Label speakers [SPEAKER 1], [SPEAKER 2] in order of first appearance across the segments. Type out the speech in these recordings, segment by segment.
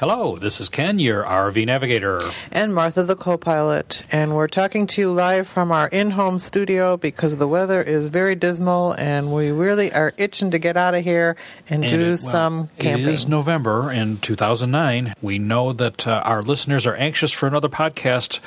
[SPEAKER 1] Hello, this is Ken, your RV navigator.
[SPEAKER 2] And Martha, the co pilot. And we're talking to you live from our in home studio because the weather is very dismal and we really are itching to get out of here and, and do it, well, some camping.
[SPEAKER 1] It is November in 2009. We know that uh, our listeners are anxious for another podcast,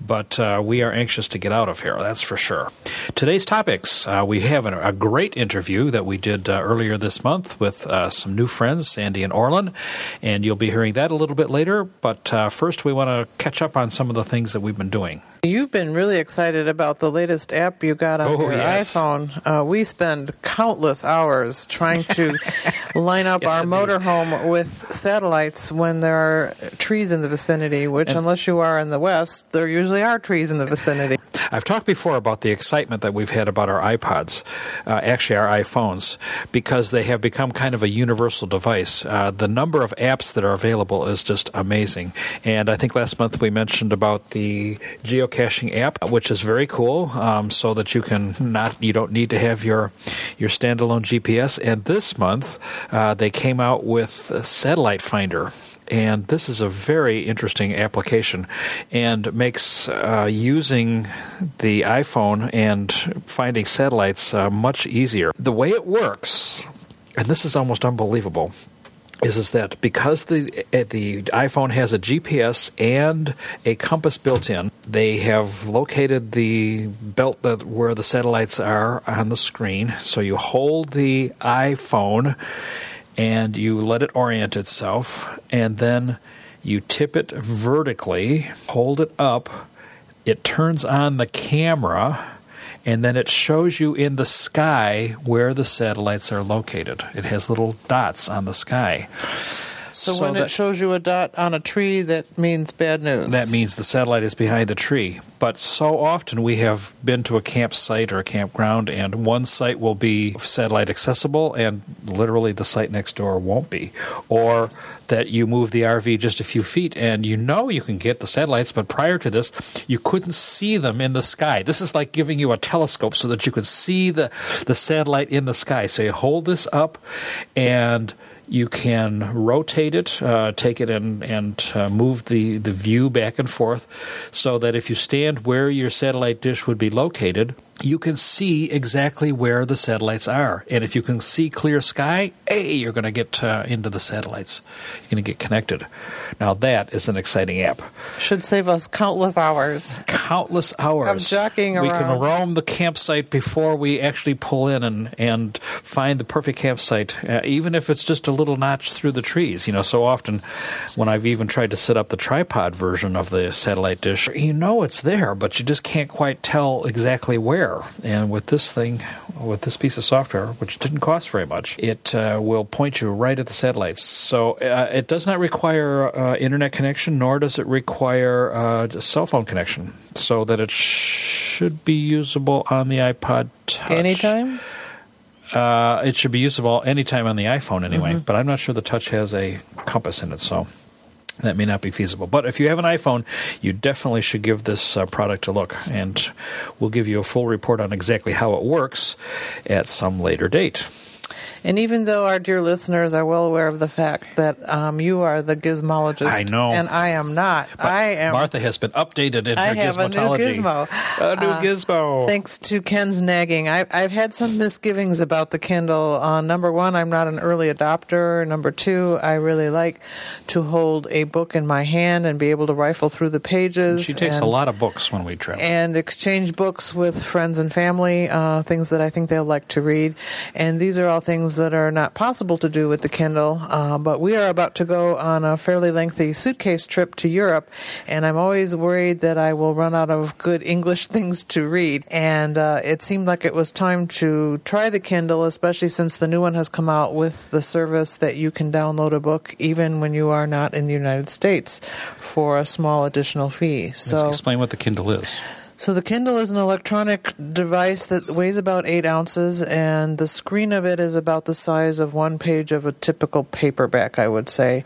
[SPEAKER 1] but uh, we are anxious to get out of here, that's for sure. Today's topics uh, we have a, a, great interview that we did uh, earlier this month with uh, some new friends, Sandy and Orlin, and you'll be hearing hearing that a little bit later, but uh, first we want to catch up on some of the things that we've been doing.
[SPEAKER 2] You've been really excited about the latest app you got on oh, your yes. iPhone. Uh, we spend countless hours trying to line up yes, our motorhome with satellites when there are trees in the vicinity, which, and unless you are in the West, there usually are trees in the vicinity.
[SPEAKER 1] I've talked before about the excitement that we've had about our iPods, uh, actually our iPhones, because they have become kind of a universal device. Uh, the number of apps that are available is just amazing. And I think last month we mentioned about the geocaching app, which is very cool, um, so that you can not you don't need to have your your standalone GPS. And this month uh, they came out with Satellite Finder and this is a very interesting application and makes uh, using the iPhone and finding satellites uh, much easier. The way it works, and this is almost unbelievable, is is that because the uh, the iPhone has a GPS and a compass built in, they have located the belt that where the satellites are on the screen. So you hold the iPhone and you let it orient itself, and then you tip it vertically, hold it up, it turns on the camera, and then it shows you in the sky where the satellites are located. It has little dots on the sky.
[SPEAKER 2] So, so when that, it shows you a dot on a tree, that means bad news.
[SPEAKER 1] That means the satellite is behind the tree. But so often we have been to a campsite or a campground, and one site will be satellite accessible, and literally the site next door won't be. Or that you move the RV just a few feet, and you know you can get the satellites, but prior to this, you couldn't see them in the sky. This is like giving you a telescope so that you could see the, the satellite in the sky. So you hold this up, and you can rotate it, uh, take it and, and uh, move the, the view back and forth so that if you stand where your satellite dish would be located, you can see exactly where the satellites are. And if you can see clear sky, hey, you're going to get uh, into the satellites. You're going to get connected. Now, that is an exciting app.
[SPEAKER 2] Should save us countless hours.
[SPEAKER 1] Countless hours.
[SPEAKER 2] Of jockeying around.
[SPEAKER 1] We can roam the campsite before we actually pull in and, and find the perfect campsite, uh, even if it's just a little notch through the trees. You know, so often when I've even tried to set up the tripod version of the satellite dish, you know it's there, but you just can't quite tell exactly where there. And with this thing, with this piece of software, which didn't cost very much, it uh, will point you right at the satellites. So uh, it does not require uh, internet connection, nor does it require uh, a cell phone connection, so that it should be usable on the iPod Touch.
[SPEAKER 2] Anytime?
[SPEAKER 1] Uh, it should be usable anytime on the iPhone anyway, mm-hmm. but I'm not sure the Touch has a compass in it, so that may not be feasible. But if you have an iPhone, you definitely should give this uh, product a look, and we'll give you a full report on exactly how it works at some later date.
[SPEAKER 2] And even though our dear listeners are well aware of the fact that um, you are the gizmologist,
[SPEAKER 1] I know,
[SPEAKER 2] and I am not.
[SPEAKER 1] But
[SPEAKER 2] I am.
[SPEAKER 1] Martha has been updated in
[SPEAKER 2] I
[SPEAKER 1] her
[SPEAKER 2] have
[SPEAKER 1] gizmotology.
[SPEAKER 2] A new gizmo.
[SPEAKER 1] A new uh, gizmo.
[SPEAKER 2] Thanks to Ken's nagging, I, have had some misgivings about the Kindle. Uh, number one, I'm not an early adopter. Number two, I really like to hold a book in my hand and be able to rifle through the pages.
[SPEAKER 1] She takes
[SPEAKER 2] and,
[SPEAKER 1] a lot of books when we travel
[SPEAKER 2] and exchange books with friends and family. Uh, things that I think they'll like to read, and these are all things that are not possible possible to do with the Kindle, uh, but we are about to go on a fairly lengthy suitcase trip to Europe, and I'm always worried that I will run out of good English things to read. And uh, it seemed like it was time to try the Kindle, especially since the new one has come out with the service that you can download a book even when you are not in the United States for a small additional fee.
[SPEAKER 1] So, Let's explain what the Kindle is.
[SPEAKER 2] So the Kindle is an electronic device that weighs about eight ounces, and the screen of it is about the size of one page of a typical paperback, I would say.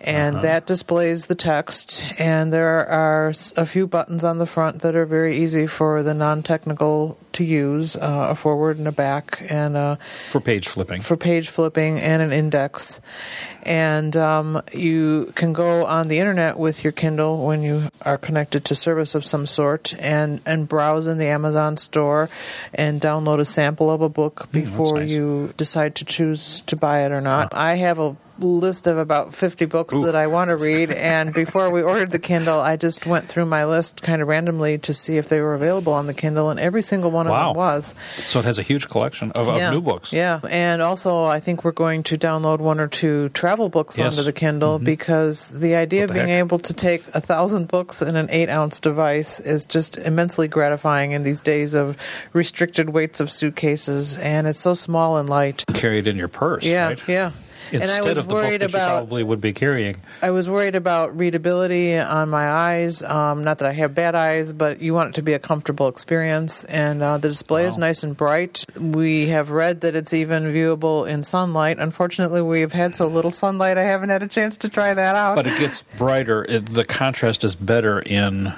[SPEAKER 2] And
[SPEAKER 1] Uh-huh.
[SPEAKER 2] that displays the text, and there are a few buttons on the front that are very easy for the non-technical to use: uh, a forward and a back, and uh,
[SPEAKER 1] For page flipping.
[SPEAKER 2] for page flipping and an index. And um, you can go on the internet with your Kindle when you are connected to service of some sort and, and browse in the Amazon store and download a sample of a book before
[SPEAKER 1] nice.
[SPEAKER 2] you decide to choose to buy it or not. I have a list of about 50 books that I want to read and before we ordered the Kindle I just went through my list kind of randomly to see if they were available on the Kindle and every single one of
[SPEAKER 1] Wow.
[SPEAKER 2] them was.
[SPEAKER 1] So it has a huge collection of, of new books.
[SPEAKER 2] Yeah, and also I think we're going to download one or two travel books
[SPEAKER 1] Yes. Mm-hmm.
[SPEAKER 2] onto the Kindle because the idea
[SPEAKER 1] What
[SPEAKER 2] of
[SPEAKER 1] the
[SPEAKER 2] being
[SPEAKER 1] heck?
[SPEAKER 2] able to take a thousand books in an eight ounce device is just immensely gratifying in these days of restricted weights of suitcases, and it's so small and light.
[SPEAKER 1] Carry it in your purse,
[SPEAKER 2] Yeah,
[SPEAKER 1] right?
[SPEAKER 2] yeah.
[SPEAKER 1] Instead
[SPEAKER 2] and I was
[SPEAKER 1] of the
[SPEAKER 2] worried
[SPEAKER 1] book that you
[SPEAKER 2] about
[SPEAKER 1] probably would be carrying.
[SPEAKER 2] I was worried about readability on my eyes. Um, not that I have bad eyes, but you want it to be a comfortable experience. And uh, the display is nice and bright. We have read that it's even viewable in sunlight. Unfortunately, we've had so little sunlight, I haven't had a chance to try that out.
[SPEAKER 1] But it gets brighter. It, the contrast is better in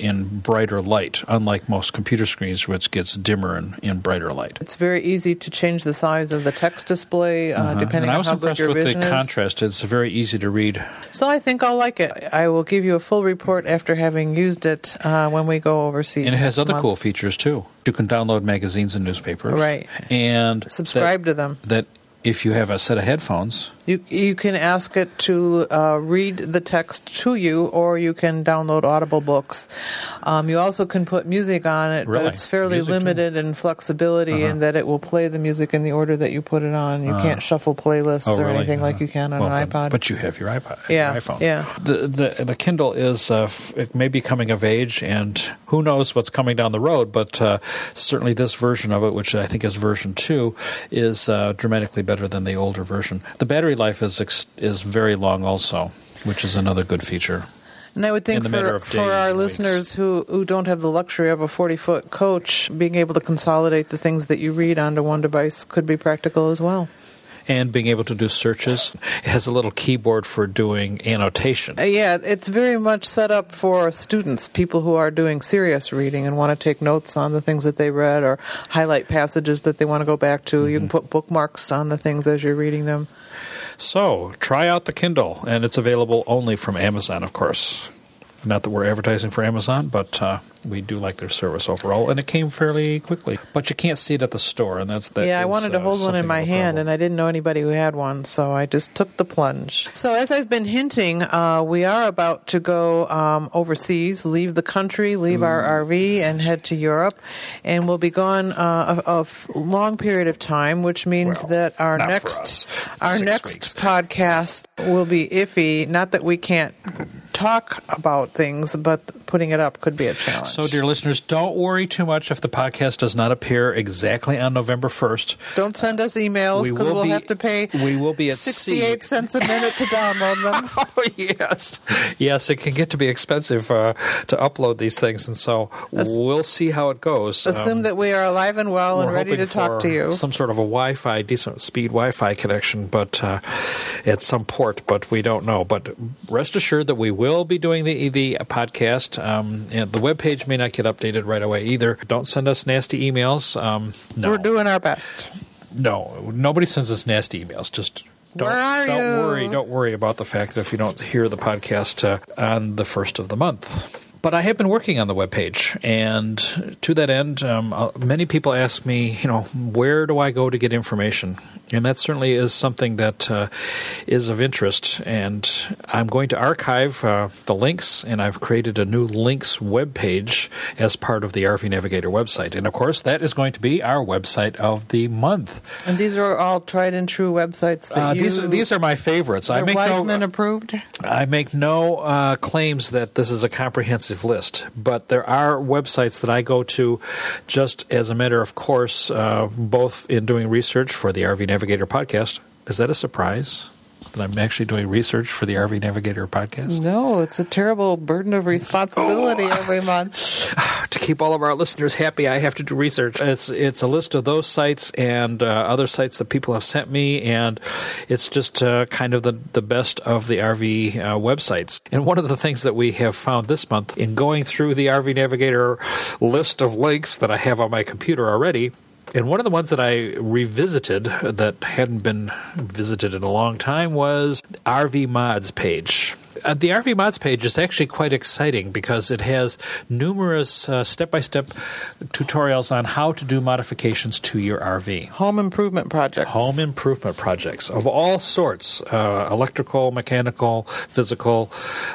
[SPEAKER 1] in brighter light, unlike most computer screens, which gets dimmer in, in brighter light.
[SPEAKER 2] it's very easy to change the size of the text display uh, depending
[SPEAKER 1] and I
[SPEAKER 2] on
[SPEAKER 1] was
[SPEAKER 2] how good
[SPEAKER 1] impressed with the
[SPEAKER 2] is.
[SPEAKER 1] contrast. It's very easy to read.
[SPEAKER 2] So I think I'll like it. I will give you a full report after having used it uh, when we go overseas.
[SPEAKER 1] And it has other
[SPEAKER 2] month.
[SPEAKER 1] cool features too. You can download magazines and newspapers.
[SPEAKER 2] Right.
[SPEAKER 1] And
[SPEAKER 2] Subscribe
[SPEAKER 1] that,
[SPEAKER 2] to them.
[SPEAKER 1] that if you have a set of headphones,
[SPEAKER 2] You you can ask it to uh, read the text to you, or you can download Audible books. Um, you also can put music on it,
[SPEAKER 1] Really?
[SPEAKER 2] but it's fairly
[SPEAKER 1] Music, too? Uh-huh.
[SPEAKER 2] limited in flexibility in that it will play the music in the order that you put it on. You can't shuffle playlists
[SPEAKER 1] oh,
[SPEAKER 2] or
[SPEAKER 1] really?
[SPEAKER 2] anything like
[SPEAKER 1] Uh,
[SPEAKER 2] you can on
[SPEAKER 1] well,
[SPEAKER 2] an
[SPEAKER 1] then-
[SPEAKER 2] iPod.
[SPEAKER 1] But you have your iPod,
[SPEAKER 2] Yeah,
[SPEAKER 1] your iPhone.
[SPEAKER 2] yeah.
[SPEAKER 1] The the the Kindle is uh, f- it may be coming of age, and who knows what's coming down the road. But uh, certainly this version of it, which I think is version two, is uh, dramatically better than the older version. The battery life is ex- is very long, also, which is another good feature.
[SPEAKER 2] And I would think
[SPEAKER 1] in the matter
[SPEAKER 2] for, for our listeners who, who don't have the luxury of a 40 foot coach, being able to consolidate the things that you read onto one device could be practical as well.
[SPEAKER 1] And being able to do searches, it has a little keyboard for doing annotation.
[SPEAKER 2] Uh, yeah, it's very much set up for students, people who are doing serious reading and want to take notes on the things that they read or highlight passages that they want to go back to. You can
[SPEAKER 1] Mm-hmm.
[SPEAKER 2] put bookmarks on the things as you're reading them.
[SPEAKER 1] So try out the Kindle, and it's available only from Amazon, of course. Not that we're advertising for Amazon, but uh, we do like their service overall, and it came fairly quickly. But you can't see it at the store, and that's that.
[SPEAKER 2] yeah, I wanted to
[SPEAKER 1] uh,
[SPEAKER 2] hold one in my hand, and I didn't know anybody who had one, so I just took the plunge. So, as I've been hinting, uh, we are about to go um, overseas, leave the country, leave our RV, and head to Europe, and we'll be gone uh, a, a long period of time, which means
[SPEAKER 1] Well,
[SPEAKER 2] that our next our
[SPEAKER 1] Six
[SPEAKER 2] next
[SPEAKER 1] weeks.
[SPEAKER 2] podcast will be iffy. Not that we can't talk about things, but putting it up could be a challenge.
[SPEAKER 1] So, dear listeners, don't worry too much if the podcast does not appear exactly on November 1st.
[SPEAKER 2] Don't send us emails
[SPEAKER 1] We
[SPEAKER 2] because
[SPEAKER 1] will
[SPEAKER 2] we'll
[SPEAKER 1] be-
[SPEAKER 2] have to pay
[SPEAKER 1] we will be at sea.
[SPEAKER 2] 68 cents a minute to download them.
[SPEAKER 1] Oh, yes. Yes, it can get to be expensive uh, to upload these things, and so we'll see how it goes.
[SPEAKER 2] Assume
[SPEAKER 1] Um,
[SPEAKER 2] that we are alive and well and ready to talk to you.
[SPEAKER 1] Some sort of a Wi-Fi, decent speed Wi-Fi connection, but uh, at some port, but we don't know. But rest assured that we will be doing the the podcast. Um, and the web page may not get updated right away either. Don't send us nasty emails. Um, no,
[SPEAKER 2] We're doing our best.
[SPEAKER 1] no, nobody sends us nasty emails. Just. Don't, don't worry. Don't worry about the fact that if you don't hear the podcast uh, on the first of the month. But I have been working on the webpage, and to that end, um, uh, many people ask me, you know, where do I go to get information? And that certainly is something that uh, is of interest. And I'm going to archive uh, the links, and I've created a new links webpage as part of the RV Navigator website. And of course, that is going to be our website of the month.
[SPEAKER 2] And these are all tried and true websites that
[SPEAKER 1] Uh,
[SPEAKER 2] you
[SPEAKER 1] these these are my favorites. I make
[SPEAKER 2] Wiseman
[SPEAKER 1] no,
[SPEAKER 2] approved.
[SPEAKER 1] I make no uh, claims that this is a comprehensive list, but there are websites that I go to just as a matter of course, uh, both in doing research for the RV Navigator podcast. Is that a surprise? That I'm actually doing research for the RV Navigator podcast?
[SPEAKER 2] No, it's a terrible burden of responsibility
[SPEAKER 1] Oh.
[SPEAKER 2] every month.
[SPEAKER 1] to keep all of our listeners happy, I have to do research. It's it's a list of those sites and uh, other sites that people have sent me, and it's just uh, kind of the the best of the RV uh, websites. And one of the things that we have found this month in going through the RV Navigator list of links that I have on my computer already and one of the ones that I revisited that hadn't been visited in a long time was RV Mods page. Uh, the RV Mods page is actually quite exciting because it has numerous step by step tutorials on how to do modifications to your RV.
[SPEAKER 2] Home improvement projects.
[SPEAKER 1] Home improvement projects of all sorts uh, electrical, mechanical, physical,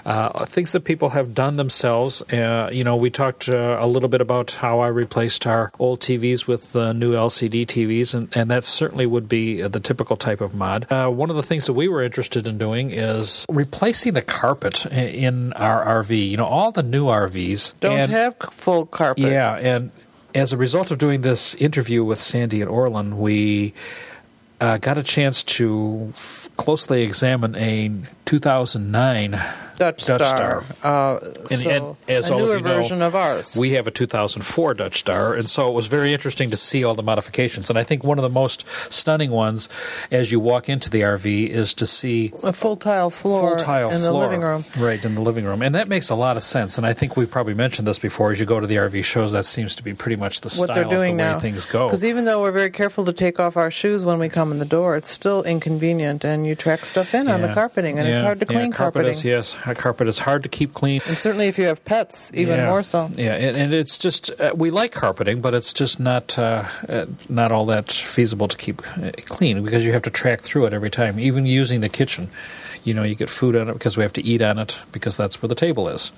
[SPEAKER 1] uh, things that people have done themselves. Uh, you know, we talked uh, a little bit about how I replaced our old TVs with new LCD TVs, and, and that certainly would be the typical type of mod. Uh, one of the things that we were interested in doing is replacing the carpet in our RV. You know, all the new RVs
[SPEAKER 2] don't
[SPEAKER 1] and,
[SPEAKER 2] have full carpet.
[SPEAKER 1] Yeah, and as a result of doing this interview with Sandy and Orland, we uh, got a chance to f- closely examine a 2009
[SPEAKER 2] Dutch,
[SPEAKER 1] Dutch
[SPEAKER 2] Star.
[SPEAKER 1] Star.
[SPEAKER 2] Uh,
[SPEAKER 1] And-
[SPEAKER 2] so
[SPEAKER 1] and as
[SPEAKER 2] a
[SPEAKER 1] all of
[SPEAKER 2] newer
[SPEAKER 1] you know,
[SPEAKER 2] version of ours.
[SPEAKER 1] We have a 2004 Dutch Star, and so it was very interesting to see all the modifications. And I think one of the most stunning ones, as you walk into the RV, is to see
[SPEAKER 2] a full tile floor
[SPEAKER 1] full tile
[SPEAKER 2] in the
[SPEAKER 1] floor,
[SPEAKER 2] living room.
[SPEAKER 1] right in the living room, and that makes a lot of sense. And I think we've probably mentioned this before. As you go to the RV shows, that seems to be pretty much the
[SPEAKER 2] What
[SPEAKER 1] style
[SPEAKER 2] they're doing
[SPEAKER 1] of the way
[SPEAKER 2] now.
[SPEAKER 1] things go.
[SPEAKER 2] Because even though we're very careful to take off our shoes when we come in the door, it's still inconvenient, and you track stuff in on the carpeting, and it's hard to clean
[SPEAKER 1] carpet
[SPEAKER 2] carpeting.
[SPEAKER 1] Is, yes, a carpet is hard to keep clean.
[SPEAKER 2] And certainly if you have pets, even more so.
[SPEAKER 1] Yeah, and, and it's just uh, we like carpeting, but it's just not uh, uh, not all that feasible to keep uh, clean because you have to track through it every time. Even using the kitchen, you know, you get food on it because we have to eat on it because that's where the table is.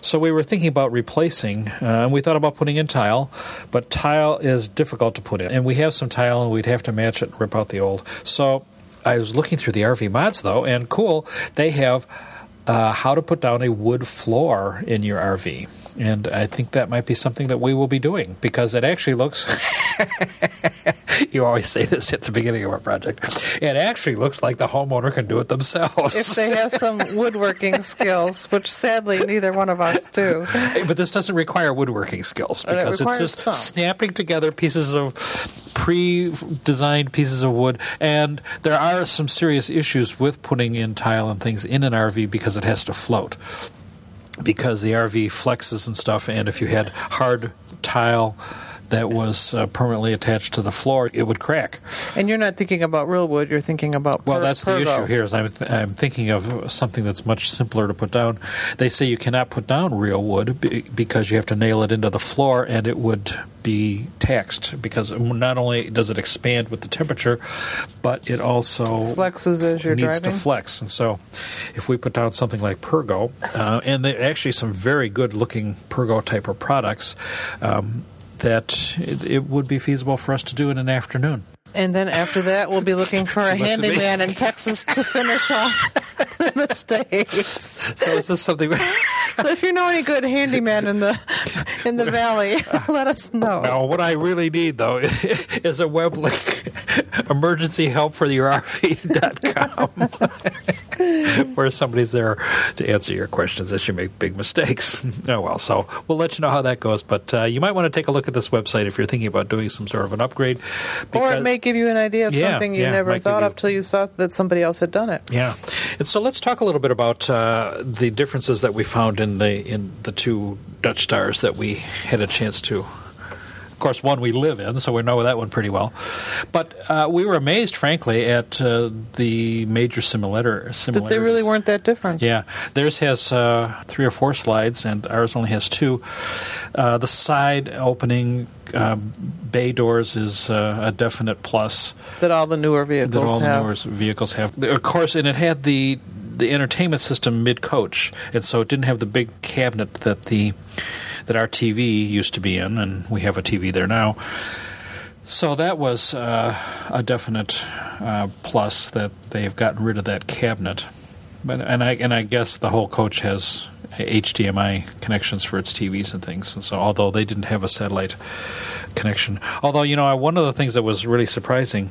[SPEAKER 1] So we were thinking about replacing, uh, and we thought about putting in tile, but tile is difficult to put in, and we have some tile, and we'd have to match it, and rip out the old. So I was looking through the RV mods though, and cool, they have uh, how to put down a wood floor in your RV. And I think that might be something that we will be doing because it actually looks. you always say this at the beginning of our project. It actually looks like the homeowner can do it themselves.
[SPEAKER 2] If they have some woodworking skills, which sadly neither one of us do.
[SPEAKER 1] but this doesn't require woodworking skills
[SPEAKER 2] But it
[SPEAKER 1] because it's just
[SPEAKER 2] some.
[SPEAKER 1] snapping together pieces of pre-designed pieces of wood and there are some serious issues with putting in tile and things in an RV because it has to float because the RV flexes and stuff and if you had hard tile that was uh, permanently attached to the floor it would crack
[SPEAKER 2] And you're not thinking about real wood, you're thinking about
[SPEAKER 1] well,
[SPEAKER 2] per-
[SPEAKER 1] that's the
[SPEAKER 2] pergo.
[SPEAKER 1] issue here. Is I'm, th- I'm thinking of something that's much simpler to put down. They say you cannot put down real wood be- because you have to nail it into the floor, and it would be taxed because not only does it expand with the temperature, but it also
[SPEAKER 2] Flexes as you're
[SPEAKER 1] needs
[SPEAKER 2] driving.
[SPEAKER 1] to flex. And so, if we put down something like Pergo, uh, and actually some very good looking Pergo type of products. Um, that it, it would be feasible for us to do in an afternoon.
[SPEAKER 2] And then after that, we'll be looking for a
[SPEAKER 1] She looks at me.
[SPEAKER 2] handyman in Texas to finish off the mistakes.
[SPEAKER 1] So is this something?
[SPEAKER 2] So if you know any good handyman in the in the valley, let us know.
[SPEAKER 1] Now, what I really need, though, is a web link, emergency help for your RV.com, where somebody's there to answer your questions as you make big mistakes. Oh, well, so we'll let you know how that goes. But uh, you might want to take a look at this website if you're thinking about doing some sort of an upgrade.
[SPEAKER 2] Or it may give you an idea of
[SPEAKER 1] Yeah,
[SPEAKER 2] something you
[SPEAKER 1] yeah,
[SPEAKER 2] never thought of till you saw that somebody else had done it.
[SPEAKER 1] Yeah, and so let's talk a little bit about uh, the differences that we found in the in the two Dutch stars that we had a chance to. Of course, one we live in, so we know that one pretty well. But uh, we were amazed, frankly, at uh, the major similar
[SPEAKER 2] That
[SPEAKER 1] similarities.
[SPEAKER 2] they really weren't that different.
[SPEAKER 1] Yeah, theirs has uh, three or four slides, and ours only has two. Uh, the side opening uh, bay doors is uh, a definite plus
[SPEAKER 2] That all the newer vehicles that
[SPEAKER 1] all the
[SPEAKER 2] have.
[SPEAKER 1] newer vehicles have. Of course, and it had the the entertainment system mid coach, and so it didn't have the big cabinet that the that our TV used to be in, and we have a TV there now. So that was uh, a definite uh, plus that they've gotten rid of that cabinet. But and I and I guess the whole coach has HDMI connections for its TVs and things. And so although they didn't have a satellite connection, although you know one of the things that was really surprising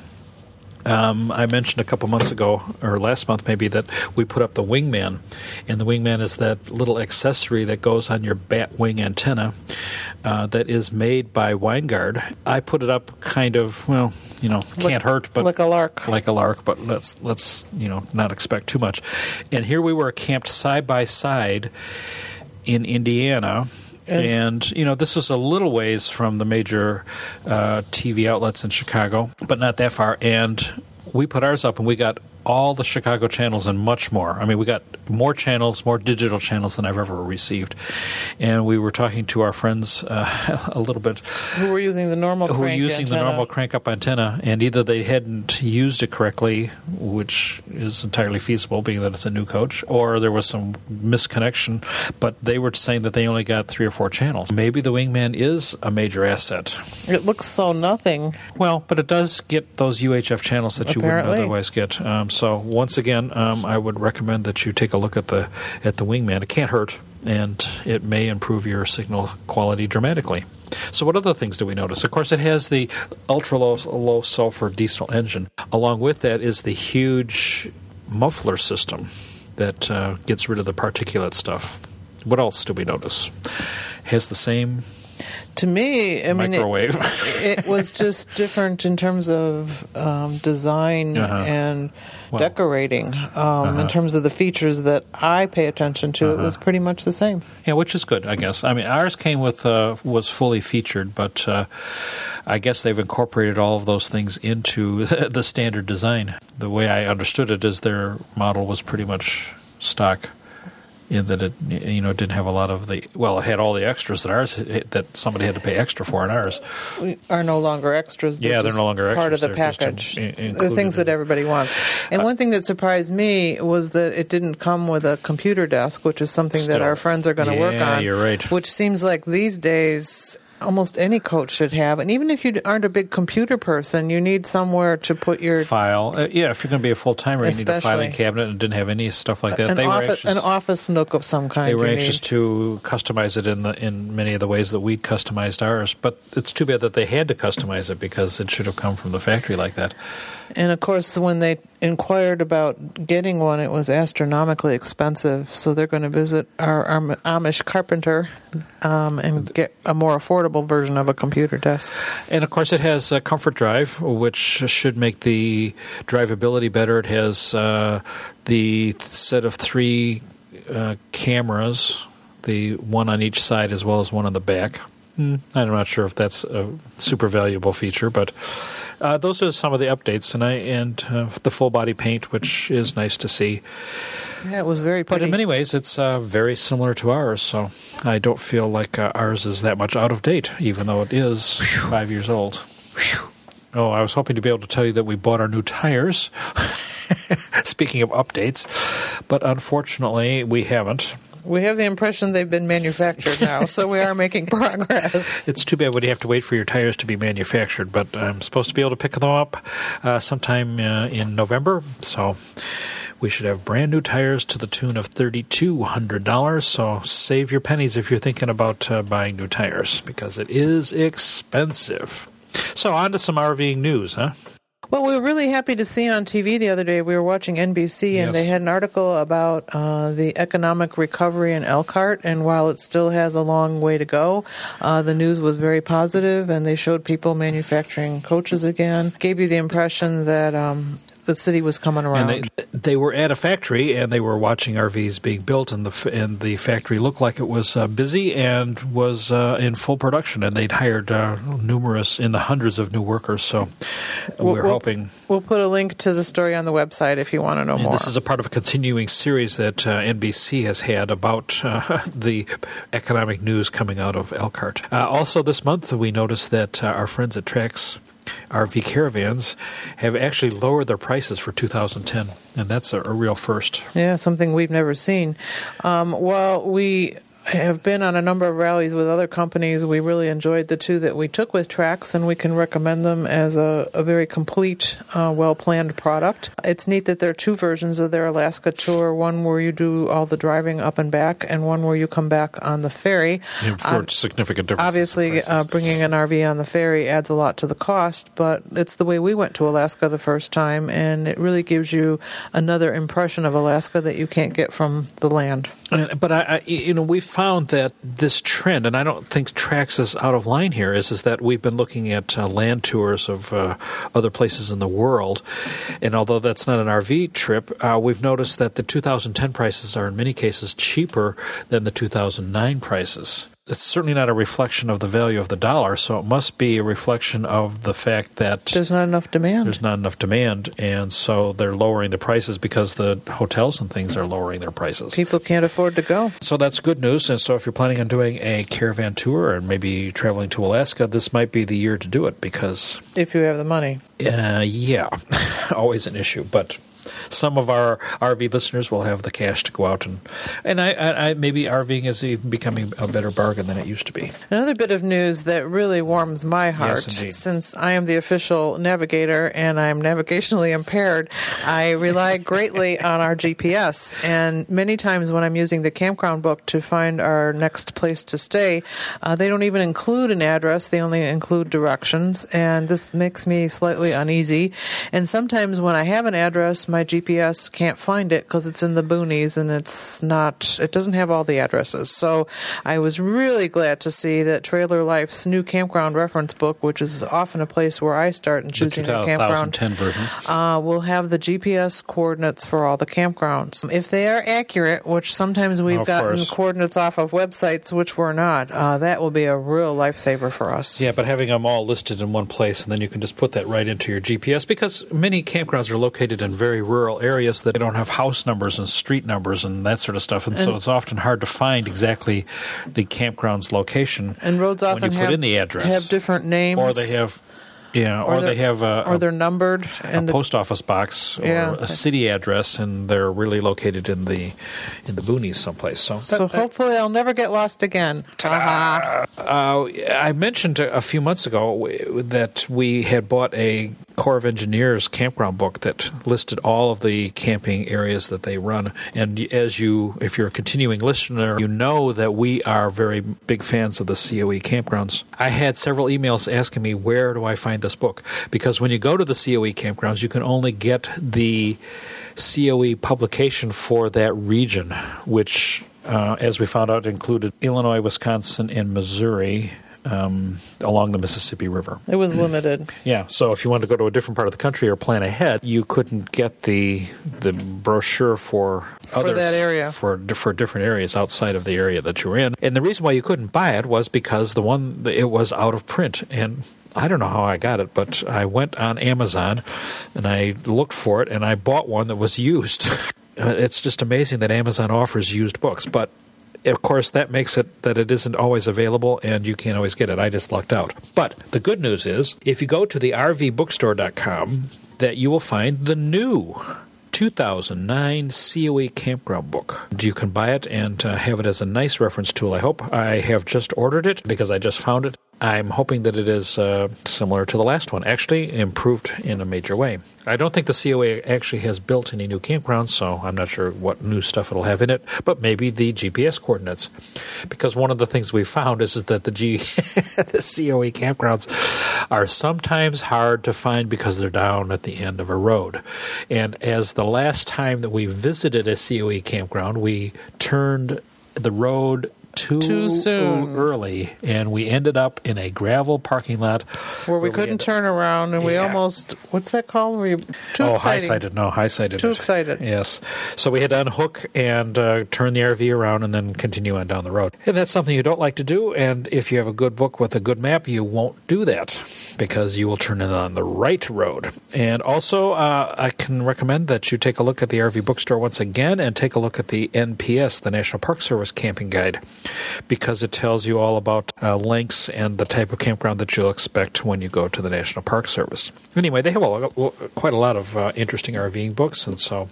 [SPEAKER 1] um, I mentioned a couple months ago, or last month maybe, that we put up the Wingman. And the Wingman is that little accessory that goes on your bat wing antenna uh, that is made by Winegard. I put it up kind of well, you know, can't
[SPEAKER 2] Like-
[SPEAKER 1] hurt, but
[SPEAKER 2] like a lark.
[SPEAKER 1] like a lark. But let's let's you know not expect too much. And here we were camped side by side in Indiana.
[SPEAKER 2] And-
[SPEAKER 1] And you know this was a little ways from the major uh, TV outlets in Chicago, but not that far. And we put ours up, and we got all the Chicago channels and much more. I mean, we got more channels, more digital channels than I've ever received. And we were talking to our friends uh, a little bit
[SPEAKER 2] Who were using the normal
[SPEAKER 1] who were using the
[SPEAKER 2] antenna.
[SPEAKER 1] normal crank up antenna, and either they hadn't used it correctly, which is entirely feasible, being that it's a new coach, or there was some misconnection. But they were saying that they only got three or four channels. Maybe the Wingman is a major asset.
[SPEAKER 2] It looks so nothing.
[SPEAKER 1] Well, but it does get those UHF channels that you wouldn't otherwise get. Um, so once again, um, I would recommend that you take a look at the at the Wingman. It can't hurt, and it may improve your signal quality dramatically. So, what other things do we notice? Of course, it has the ultra low, low sulfur diesel engine. Along with that is the huge muffler system that uh, gets rid of the particulate stuff. What else do we notice? Has the same
[SPEAKER 2] To me, I mean, it, it was just different in terms of um, design
[SPEAKER 1] Uh-huh.
[SPEAKER 2] and Decorating. Um, In terms of the features that I pay attention to,
[SPEAKER 1] Uh-huh.
[SPEAKER 2] it was pretty much the same.
[SPEAKER 1] Yeah, which is good, I guess. I mean, ours came with uh, was fully featured, but uh, I guess they've incorporated all of those things into the standard design. The way I understood it is their model was pretty much stock. In that it, you know, didn't have a lot of the well, it had all the extras that ours that somebody had to pay extra for in ours.
[SPEAKER 2] Are no longer extras.
[SPEAKER 1] Yeah, they're no longer
[SPEAKER 2] part
[SPEAKER 1] extras.
[SPEAKER 2] of the
[SPEAKER 1] They're
[SPEAKER 2] package.
[SPEAKER 1] in-
[SPEAKER 2] the things that
[SPEAKER 1] Uh,
[SPEAKER 2] everybody wants. And one thing that surprised me was that it didn't come with a computer desk, which is something that our friends are going to work on.
[SPEAKER 1] you're right.
[SPEAKER 2] Which seems like these days. Almost any coach should have, and even if you aren't a big computer person, you need somewhere to put your
[SPEAKER 1] File, uh, yeah. If you're going to be a full timer, you need a filing cabinet, and didn't have any stuff like that.
[SPEAKER 2] an
[SPEAKER 1] they were
[SPEAKER 2] office,
[SPEAKER 1] anxious,
[SPEAKER 2] an office nook of some kind.
[SPEAKER 1] They were anxious
[SPEAKER 2] need.
[SPEAKER 1] to customize it in the in many of the ways that we'd customized ours, but it's too bad that they had to customize it because it should have come from the factory like that.
[SPEAKER 2] And of course, when they inquired about getting one, it was astronomically expensive. So they're going to visit our, our Amish carpenter um, and get a more affordable version of a computer desk.
[SPEAKER 1] And of course, it has a comfort drive, which should make the drivability better. It has uh, the set of three uh, cameras, the one on each side as well as one on the back. Hmm, I'm not sure if that's a super valuable feature, but uh, those are some of the updates, and I and uh, the full body paint, which is nice to see.
[SPEAKER 2] Yeah, it was very
[SPEAKER 1] But in many ways, it's uh, very similar to ours, so I don't feel like uh, ours is that much out of date, even though it is five years old. Oh, I was hoping to be able to tell you that we bought our new tires. Speaking of updates, but unfortunately, we haven't.
[SPEAKER 2] We have the impression they've been manufactured now, so we are making progress.
[SPEAKER 1] It's too bad we have to wait for your tires to be manufactured, but I'm supposed to be able to pick them up uh, sometime uh, in November. So we should have brand new tires to the tune of $3,200. So save your pennies if you're thinking about uh, buying new tires because it is expensive. So on to some RVing news, huh?
[SPEAKER 2] Well, we were really happy to see on TV the other day. We were watching NBC, and
[SPEAKER 1] Yes.
[SPEAKER 2] they had an article about uh, the economic recovery in Elkhart. And while it still has a long way to go, uh, the news was very positive, and they showed people manufacturing coaches again. Gave you the impression that um, the city was coming around.
[SPEAKER 1] And they they were at a factory and they were watching RVs being built, and the and the factory looked like it was uh, busy and was uh, in full production, and they'd hired uh, numerous in the hundreds of new workers. So
[SPEAKER 2] We'll-
[SPEAKER 1] we're
[SPEAKER 2] we'll-
[SPEAKER 1] hoping.
[SPEAKER 2] We'll put a link to the story on the website if you want to know
[SPEAKER 1] And
[SPEAKER 2] more.
[SPEAKER 1] this is a part of a continuing series that uh, NBC has had about uh, the economic news coming out of Elkhart. Uh, also, this month we noticed that uh, our friends at Trax RV Caravans have actually lowered their prices for 2010, and that's a, a real first.
[SPEAKER 2] Yeah, something we've never seen. Um, well, we have been on a number of rallies with other companies. We really enjoyed the two that we took with Trax, and we can recommend them as a, a very complete, uh, well planned product. It's neat that there are two versions of their Alaska tour one where you do all the driving up and back, and one where you come back on the ferry.
[SPEAKER 1] And for
[SPEAKER 2] Um,
[SPEAKER 1] significant differences. in
[SPEAKER 2] Obviously, uh, bringing an RV on the ferry adds a lot to the cost, but it's the way we went to Alaska the first time, and it really gives you another impression of Alaska that you can't get from the land.
[SPEAKER 1] But I, I, you know, we found that this trend, and I don't think Trax us out of line here, is is that we've been looking at uh, land tours of uh, other places in the world, and although that's not an RV trip, uh, we've noticed that the 2010 prices are in many cases cheaper than the 2009 prices it's certainly not a reflection of the value of the dollar, so it must be a reflection of the fact that
[SPEAKER 2] there's not enough demand.
[SPEAKER 1] There's not enough demand, and so they're lowering the prices because the hotels and things are lowering their prices.
[SPEAKER 2] People can't afford to go.
[SPEAKER 1] So that's good news. And so if you're planning on doing a caravan tour and maybe traveling to Alaska, this might be the year to do it because
[SPEAKER 2] if you have the money.
[SPEAKER 1] Uh, yeah, always an issue, but some of our RV listeners will have the cash to go out and and I, I, I maybe RVing is even becoming a better bargain than it used to be.
[SPEAKER 2] Another bit of news that really warms my heart,
[SPEAKER 1] yes,
[SPEAKER 2] since I am the official navigator and I'm navigationally impaired, I rely greatly on our GPS. And many times when I'm using the campground book to find our next place to stay, uh, they don't even include an address; they only include directions, and this makes me slightly uneasy. And sometimes when I have an address, my GPS can't find it because it's in the boonies and it's not, it doesn't have all the addresses. So I was really glad to see that Trailer Life's new campground reference book, which is often a place where I start in choosing
[SPEAKER 1] the
[SPEAKER 2] a campground,
[SPEAKER 1] version.
[SPEAKER 2] Uh, will have the GPS coordinates for all the campgrounds. If they are accurate, which sometimes we've
[SPEAKER 1] of
[SPEAKER 2] gotten
[SPEAKER 1] course.
[SPEAKER 2] coordinates off of websites which were not, uh, that will be a real lifesaver for us.
[SPEAKER 1] Yeah, but having them all listed in one place and then you can just put that right into your GPS because many campgrounds are located in very rural areas that don't have house numbers and street numbers and that sort of stuff, and, and so it's often hard to find exactly the campground's location.
[SPEAKER 2] And roads often
[SPEAKER 1] when you
[SPEAKER 2] have,
[SPEAKER 1] put in the address,
[SPEAKER 2] have different names,
[SPEAKER 1] or they have yeah, or, or they have a,
[SPEAKER 2] or they're numbered
[SPEAKER 1] a
[SPEAKER 2] the,
[SPEAKER 1] post office box or
[SPEAKER 2] yeah.
[SPEAKER 1] a city address, and they're really located in the in the boonies someplace. So,
[SPEAKER 2] so that, hopefully, I'll never get lost again.
[SPEAKER 1] Uh, I mentioned a few months ago that we had bought a Corps of Engineers campground book that listed all of the camping areas that they run. And as you, if you're a continuing listener, you know that we are very big fans of the COE campgrounds. I had several emails asking me where do I find this book because when you go to the COE campgrounds, you can only get the COE publication for that region, which, uh, as we found out, included Illinois, Wisconsin, and Missouri um, along the Mississippi River.
[SPEAKER 2] It was limited.
[SPEAKER 1] Yeah, so if you wanted to go to a different part of the country or plan ahead, you couldn't get the the brochure for,
[SPEAKER 2] for that area
[SPEAKER 1] for for different areas outside of the area that you're in. And the reason why you couldn't buy it was because the one it was out of print and. I don't know how I got it, but I went on Amazon and I looked for it and I bought one that was used. it's just amazing that Amazon offers used books, but of course, that makes it that it isn't always available and you can't always get it. I just lucked out. But the good news is, if you go to the rvbookstore.com, that you will find the new 2009 COE campground book. You can buy it and uh, have it as a nice reference tool. I hope I have just ordered it because I just found it. I'm hoping that it is uh, similar to the last one, actually improved in a major way. I don't think the COE actually has built any new campgrounds, so I'm not sure what new stuff it'll have in it, but maybe the GPS coordinates. Because one of the things we found is, is that the, G, the COE campgrounds are sometimes hard to find because they're down at the end of a road. And as the last time that we visited a COE campground, we turned the road too,
[SPEAKER 2] too soon
[SPEAKER 1] early, and we ended up in a gravel parking lot
[SPEAKER 2] where we
[SPEAKER 1] where
[SPEAKER 2] couldn't
[SPEAKER 1] we
[SPEAKER 2] turn around, and we almost what's that called? Were you too
[SPEAKER 1] oh,
[SPEAKER 2] exciting?
[SPEAKER 1] high-sided. No, high-sided.
[SPEAKER 2] Too excited.
[SPEAKER 1] Yes. So we had to unhook and uh, turn the RV around and then continue on down the road. And that's something you don't like to do. And if you have a good book with a good map, you won't do that because you will turn it on the right road. And also, uh, I can recommend that you take a look at the RV bookstore once again and take a look at the NPS, the National Park Service Camping Guide, because it tells you all about uh, lengths and the type of campground that you'll expect when you go to the National Park Service. Anyway, they have a, lo- quite a lot of uh, interesting RVing books, and so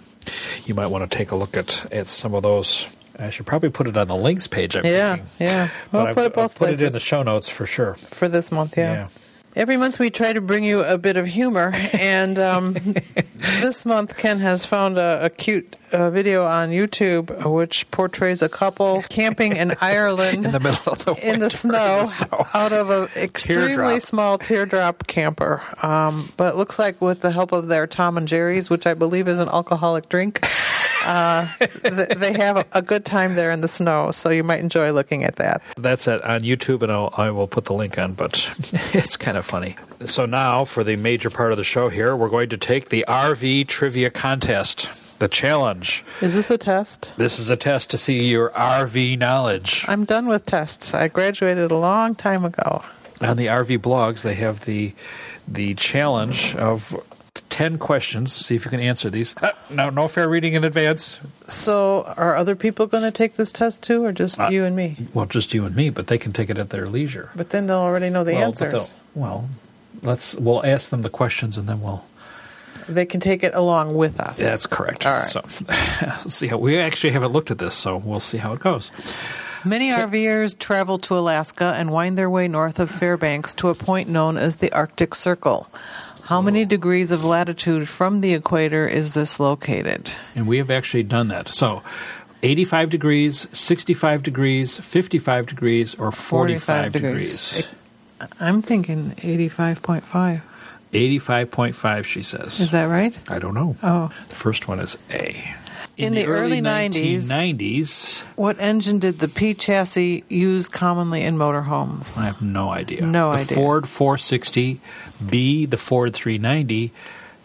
[SPEAKER 1] you might want to take a look at, at some of those. I should probably put it on the links page. I'm
[SPEAKER 2] Yeah,
[SPEAKER 1] thinking.
[SPEAKER 2] yeah.
[SPEAKER 1] But
[SPEAKER 2] We'll
[SPEAKER 1] I've-
[SPEAKER 2] put it
[SPEAKER 1] I've
[SPEAKER 2] both
[SPEAKER 1] put it in the show notes for sure.
[SPEAKER 2] for this month. Yeah.
[SPEAKER 1] Yeah.
[SPEAKER 2] Every month we try to bring you a bit of humor, and um, this month Ken has found a, a cute uh, video on YouTube which portrays a couple camping in Ireland
[SPEAKER 1] In the middle of the
[SPEAKER 2] in the
[SPEAKER 1] winter,
[SPEAKER 2] snow,
[SPEAKER 1] in the snow.
[SPEAKER 2] out of an extremely
[SPEAKER 1] Teardrop.
[SPEAKER 2] small teardrop camper. Um, but it looks like with the help of their Tom and Jerry's, which I believe is an alcoholic drink. uh, they have a, a good time there in the snow, so you might enjoy looking at that.
[SPEAKER 1] That's it on YouTube, and I'll, I will put the link on, but it's kind of funny. So now, for the major part of the show here, we're going to take the RV trivia contest. The challenge.
[SPEAKER 2] Is this a test?
[SPEAKER 1] This is a test to see your RV knowledge.
[SPEAKER 2] I'm done with tests. I graduated a long time ago.
[SPEAKER 1] On the RV blogs, they have the the challenge of 10 questions. See if you can answer these. Uh, no, no fair reading in advance.
[SPEAKER 2] So, are other people going to take this test too, or just
[SPEAKER 1] Uh,
[SPEAKER 2] you and me?
[SPEAKER 1] Well, just you and me, but they can take it at their leisure.
[SPEAKER 2] But then they'll already know the
[SPEAKER 1] well,
[SPEAKER 2] answers.
[SPEAKER 1] Well, let's we'll ask them the questions and then we'll
[SPEAKER 2] They can take it along with us.
[SPEAKER 1] That's correct.
[SPEAKER 2] All right.
[SPEAKER 1] So, we'll see how we actually haven't looked at this, so we'll see how it goes.
[SPEAKER 2] Many RVers travel to Alaska and wind their way north of Fairbanks to a point known as the Arctic Circle. How many degrees of latitude from the equator is this located?
[SPEAKER 1] And we have actually done that. So, 85 degrees, 65 degrees, 55 degrees, or 45, degrees.
[SPEAKER 2] I'm thinking 85.5.
[SPEAKER 1] 85.5, she says.
[SPEAKER 2] Is that right?
[SPEAKER 1] I don't know.
[SPEAKER 2] Oh.
[SPEAKER 1] The first one is A.
[SPEAKER 2] In the early 90s
[SPEAKER 1] 1990s,
[SPEAKER 2] What engine did the P chassis use commonly in motorhomes?
[SPEAKER 1] I have no idea.
[SPEAKER 2] No
[SPEAKER 1] the
[SPEAKER 2] idea.
[SPEAKER 1] Ford 460, B, the Ford 390,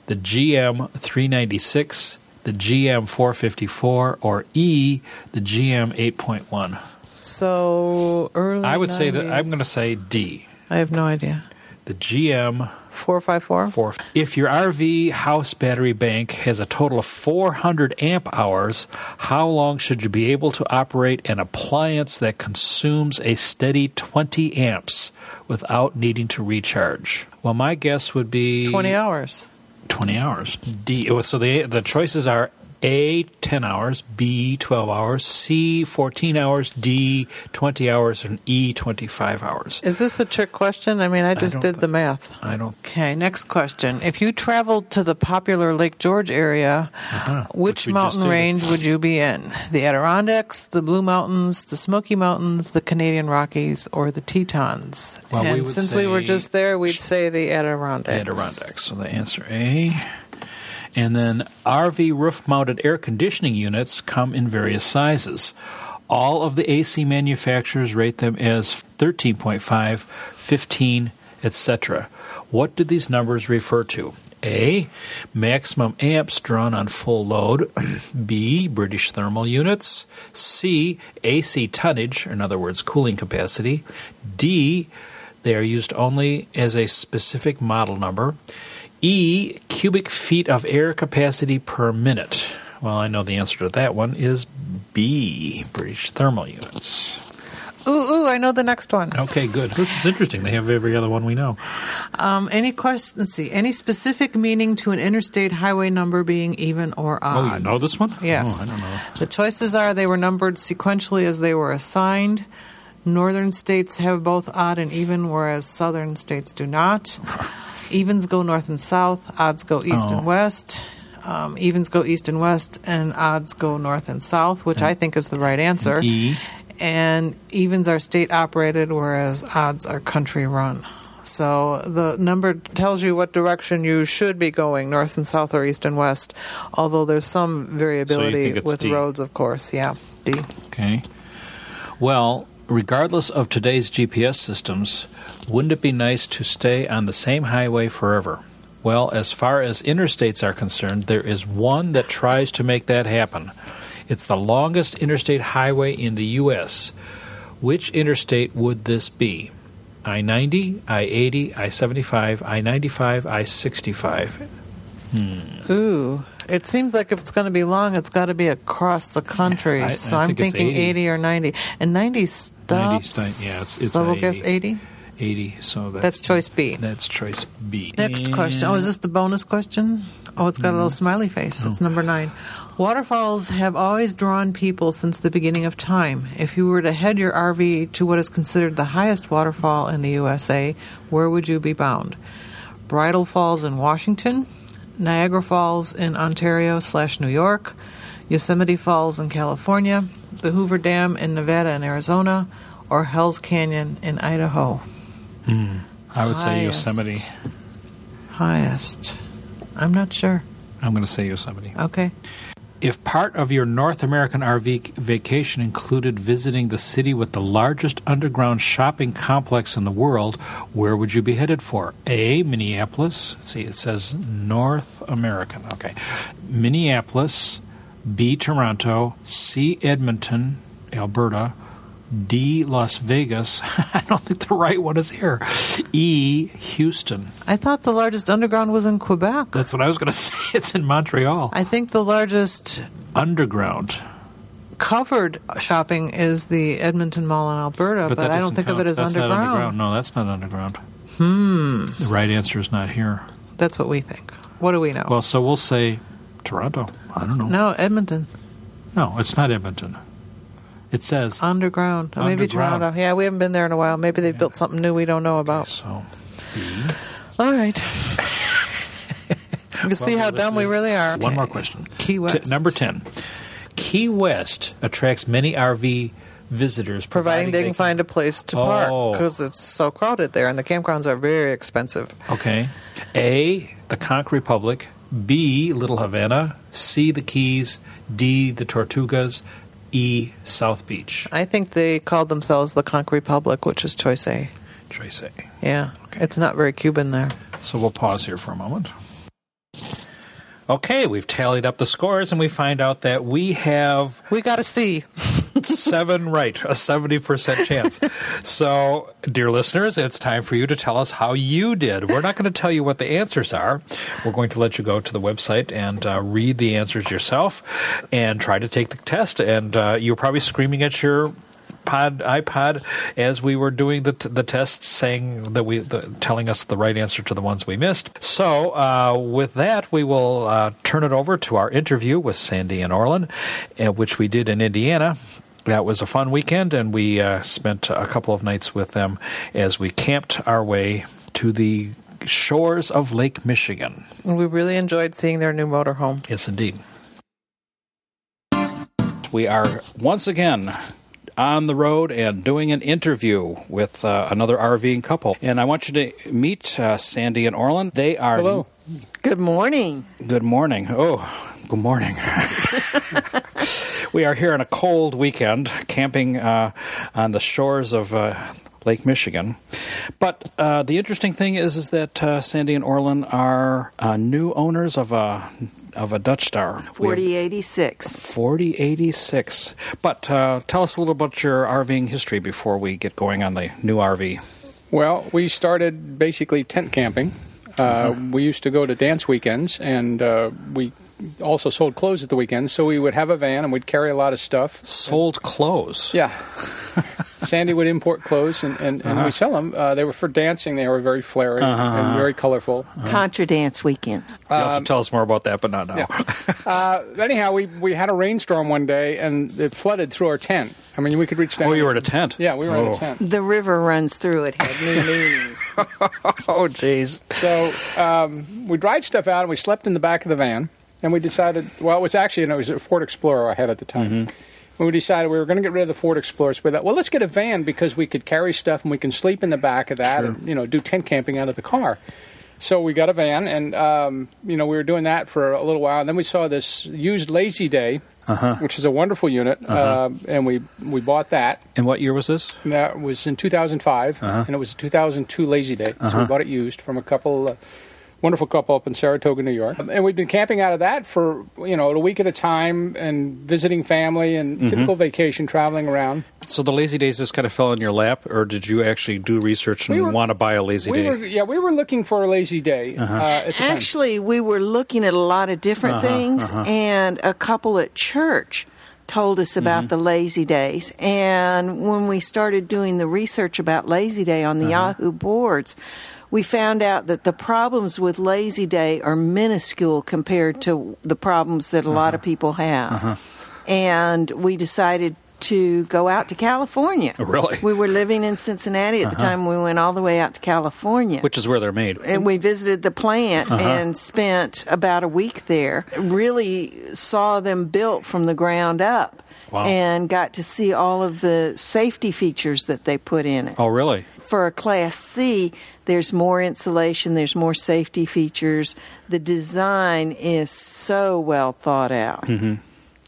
[SPEAKER 1] the GM 396, the GM 454, or E, the GM 8.1.
[SPEAKER 2] So early.
[SPEAKER 1] I would say that I'm going to say D,
[SPEAKER 2] I have no idea.
[SPEAKER 1] the GM
[SPEAKER 2] 454?
[SPEAKER 1] 4. If your RV house battery bank has a total of 400 amp hours, how long should you be able to operate an appliance that consumes a steady 20 amps without needing to recharge? Well, my guess would be
[SPEAKER 2] 20 hours.
[SPEAKER 1] 20 hours. D. So the the choices are A 10 hours, B 12 hours, C 14 hours, D 20 hours, and E 25 hours.
[SPEAKER 2] Is this a trick question? I mean, I just
[SPEAKER 1] don't
[SPEAKER 2] did
[SPEAKER 1] thi-
[SPEAKER 2] the math.
[SPEAKER 1] I don't.
[SPEAKER 2] Okay, next question. If you traveled to the popular Lake George area,
[SPEAKER 1] Uh-huh,
[SPEAKER 2] which
[SPEAKER 1] which
[SPEAKER 2] mountain range would you be in? The Adirondacks, the Blue Mountains, the Smoky Mountains, the Canadian Rockies, or the Tetons?
[SPEAKER 1] Well, we
[SPEAKER 2] and
[SPEAKER 1] would
[SPEAKER 2] since we were just there, we'd say the Adirondacks.
[SPEAKER 1] Adirondacks. So the answer A. And then RV roof mounted air conditioning units come in various sizes. All of the AC manufacturers rate them as 13.5, 15, etc. What do these numbers refer to? A. Maximum amps drawn on full load. B. British thermal units. C. AC tonnage, in other words, cooling capacity. D. They are used only as a specific model number. E. Cubic feet of air capacity per minute. Well, I know the answer to that one is B. British thermal units.
[SPEAKER 2] Ooh, ooh, I know the next one.
[SPEAKER 1] Okay, good. This is interesting. They have every other one we know.
[SPEAKER 2] Um, any question? Let's see. Any specific meaning to an interstate highway number being even or odd?
[SPEAKER 1] Oh, you know this one?
[SPEAKER 2] Yes.
[SPEAKER 1] Oh, I don't know.
[SPEAKER 2] The choices are they were numbered sequentially as they were assigned. Northern states have both odd and even, whereas southern states do not. Evens go north and south, odds go east
[SPEAKER 1] Oh.
[SPEAKER 2] and west. Um, evens go east and west, and odds go north and south, which I think is the right answer.
[SPEAKER 1] E.
[SPEAKER 2] And evens are state operated, whereas odds are country run. So the number tells you what direction you should be going, north and south or east and west, although there's some variability
[SPEAKER 1] it's
[SPEAKER 2] with
[SPEAKER 1] D.
[SPEAKER 2] roads, of course. Yeah, D.
[SPEAKER 1] Okay. Well, regardless of today's GPS systems, wouldn't it be nice to stay on the same highway forever? Well, as far as interstates are concerned, there is one that tries to make that happen. It's the longest interstate highway in the U.S. Which interstate would this be? I 90, I 80, I 75, I 95, I 65. Hmm.
[SPEAKER 2] Ooh. It seems like if it's going to be long, it's got to be across the country.
[SPEAKER 1] I- I
[SPEAKER 2] so I'm
[SPEAKER 1] think
[SPEAKER 2] thinking
[SPEAKER 1] 80.
[SPEAKER 2] 80 or 90. And 90 stops.
[SPEAKER 1] 90 sta- yeah, it's- it's
[SPEAKER 2] so we'll
[SPEAKER 1] 80.
[SPEAKER 2] guess 80.
[SPEAKER 1] 80, so that's,
[SPEAKER 2] That's choice B.
[SPEAKER 1] That's choice B.
[SPEAKER 2] Next question. Oh, is this the bonus question? Oh, it's got a little mm. smiley face. It's oh. number nine. Waterfalls have always drawn people since the beginning of time. If you were to head your RV to what is considered the highest waterfall in the USA, where would you be bound? Bridal Falls in Washington, Niagara Falls in Ontario slash New York, Yosemite Falls in California, the Hoover Dam in Nevada and Arizona, or Hell's Canyon in Idaho. Hmm.
[SPEAKER 1] I would say Yosemite.
[SPEAKER 2] Highest. I'm not sure.
[SPEAKER 1] I'm going to say Yosemite.
[SPEAKER 2] Okay.
[SPEAKER 1] If part of your North American RV vacation included visiting the city with the largest underground shopping complex in the world, where would you be headed for? A. Minneapolis. Let's see, it says North American. Okay. Minneapolis. B. Toronto. C. Edmonton, Alberta. D. Las Vegas. I don't think the right one is here. E. Houston.
[SPEAKER 2] I thought the largest underground was in Quebec.
[SPEAKER 1] That's what I was going to say. It's in Montreal.
[SPEAKER 2] I think the largest
[SPEAKER 1] Underground.
[SPEAKER 2] covered shopping is the Edmonton Mall in Alberta, but,
[SPEAKER 1] that
[SPEAKER 2] I don't think of it as
[SPEAKER 1] That's not
[SPEAKER 2] underground.
[SPEAKER 1] No, that's not underground. Hmm. The right answer is not here.
[SPEAKER 2] That's what we think. What do we know?
[SPEAKER 1] Well, so we'll say Toronto. I don't know.
[SPEAKER 2] no, Edmonton.
[SPEAKER 1] No, it's not Edmonton. It says
[SPEAKER 2] Underground. Or Maybe
[SPEAKER 1] Underground.
[SPEAKER 2] Toronto. Yeah, we haven't been there in a while. Maybe they've built something new we don't know about.
[SPEAKER 1] so.
[SPEAKER 2] All right. you see
[SPEAKER 1] Well,
[SPEAKER 2] how dumb we really are.
[SPEAKER 1] One more question.
[SPEAKER 2] Key
[SPEAKER 1] T-
[SPEAKER 2] West.
[SPEAKER 1] number 10. Key West attracts many RV visitors,
[SPEAKER 2] Providing they can find a place to park
[SPEAKER 1] Oh.
[SPEAKER 2] because it's so crowded there, and the campgrounds are very expensive.
[SPEAKER 1] Okay. A, the Conch Republic. B, Little Havana. C, the Keys. D, the Tortugas. E, South Beach.
[SPEAKER 2] I think they called themselves the Conch Republic, which is choice A.
[SPEAKER 1] Choice A.
[SPEAKER 2] Yeah,
[SPEAKER 1] Okay.
[SPEAKER 2] it's not very Cuban there.
[SPEAKER 1] So we'll pause here for a moment. Okay, we've tallied up the scores and we find out that we have
[SPEAKER 2] We got a C.
[SPEAKER 1] seven right, a 70% chance. So, dear listeners, it's time for you to tell us how you did. We're not going to tell you what the answers are. We're going to let you go to the website and uh, read the answers yourself and try to take the test. And uh, you're probably screaming at your pod iPod as we were doing the t- the test, saying that we the, telling us the right answer to the ones we missed. So uh, with that, we will uh, turn it over to our interview with Sandy and Orland, uh, which we did in Indiana. That was a fun weekend, and we uh, spent a couple of nights with them as we camped our way to the shores of Lake Michigan.
[SPEAKER 2] And we really enjoyed seeing their new motorhome.
[SPEAKER 1] Yes, indeed. We are once again on the road and doing an interview with uh, another RVing couple. And I want you to meet uh, Sandy and Orland. They are.
[SPEAKER 3] Hello.
[SPEAKER 4] Good morning.
[SPEAKER 1] Good morning. Oh, good morning. we are here on a cold weekend camping uh, on the shores of uh, Lake Michigan. But uh, the interesting thing is, is that uh, Sandy and Orland are uh, new owners of a of a Dutch Star. We
[SPEAKER 4] 4086.
[SPEAKER 1] 4086. But uh, tell us a little about your RVing history before we get going on the new RV.
[SPEAKER 3] Well, we started basically tent camping. Uh, We used to go to dance weekends, and uh, we also sold clothes at the weekends. So we would have a van, and we'd carry a lot of stuff.
[SPEAKER 1] Sold clothes.
[SPEAKER 3] Yeah. Sandy would import clothes, and, and, and we sell them. Uh, they were for dancing. They were very flary and very colorful.
[SPEAKER 4] Contra Dance Weekends.
[SPEAKER 1] You'll have to tell us more about that, but not now.
[SPEAKER 3] Uh, anyhow, we, we had a rainstorm one day, and it flooded through our tent. I mean, we could reach down.
[SPEAKER 1] Oh, you were in a tent?
[SPEAKER 3] Yeah, we were in
[SPEAKER 1] Oh.
[SPEAKER 3] a tent.
[SPEAKER 4] The river runs through it, had new meaning.
[SPEAKER 1] Oh, jeez.
[SPEAKER 3] So um, we dried stuff out and we slept in the back of the van. And we decided, well, it was actually, it was a Ford Explorer I had at the time. And we decided we were going to get rid of the Ford Explorer. So we thought, well, let's get a van because we could carry stuff and we can sleep in the back of that and, you know, do tent camping out of the car. So we got a van and, um, you know, we were doing that for a little while. And then we saw this used Lazy Day, which is a wonderful unit. uh and we, we bought that.
[SPEAKER 1] And what year was this?
[SPEAKER 3] And That was in 2005, and it was a 2002 Lazy Day. So we bought it used from a couple, uh, wonderful couple up in Saratoga, New York. And we've been camping out of that for you know a week at a time, and visiting family, and mm-hmm. typical vacation, traveling around.
[SPEAKER 1] So the Lazy Daze just kind of fell in your lap, or did you actually do research and
[SPEAKER 3] We were-
[SPEAKER 1] want to buy a Lazy
[SPEAKER 3] We
[SPEAKER 1] Day?
[SPEAKER 3] were yeah, we were looking for a Lazy Day uh-huh. uh at the time.
[SPEAKER 4] Actually, we were looking at a lot of different uh-huh, things, uh-huh. and a couple at church told us about mm-hmm. the Lazy Daze. And when we started doing the research about Lazy Day on the Yahoo boards, we found out that the problems with Lazy Day are minuscule compared to the problems that a lot of uh-huh. people have. Uh-huh. And we decided to go out to California.
[SPEAKER 1] Oh, really?
[SPEAKER 4] We were living in Cincinnati at the uh-huh. time. We went all the way out to California
[SPEAKER 1] Which is where they're made.
[SPEAKER 4] and we visited the plant and spent about a week there. Really saw them built from the ground up.
[SPEAKER 1] Wow.
[SPEAKER 4] And got to see all of the safety features that they put in it.
[SPEAKER 1] Oh, really?
[SPEAKER 4] For a Class C, there's more insulation, there's more safety features. The design is so well thought out.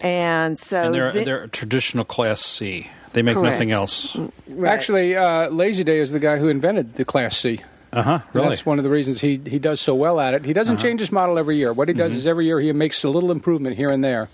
[SPEAKER 4] And so
[SPEAKER 1] and they're
[SPEAKER 4] thi-
[SPEAKER 1] they're a traditional Class C. They make
[SPEAKER 4] Correct.
[SPEAKER 1] nothing else.
[SPEAKER 4] right.
[SPEAKER 3] Actually, uh, Lazy Day is the guy who invented the Class C.
[SPEAKER 1] Uh huh. Really?
[SPEAKER 3] That's one of the reasons he, he does so well at it. He doesn't change his model every year. What he does is every year he makes a little improvement here and there.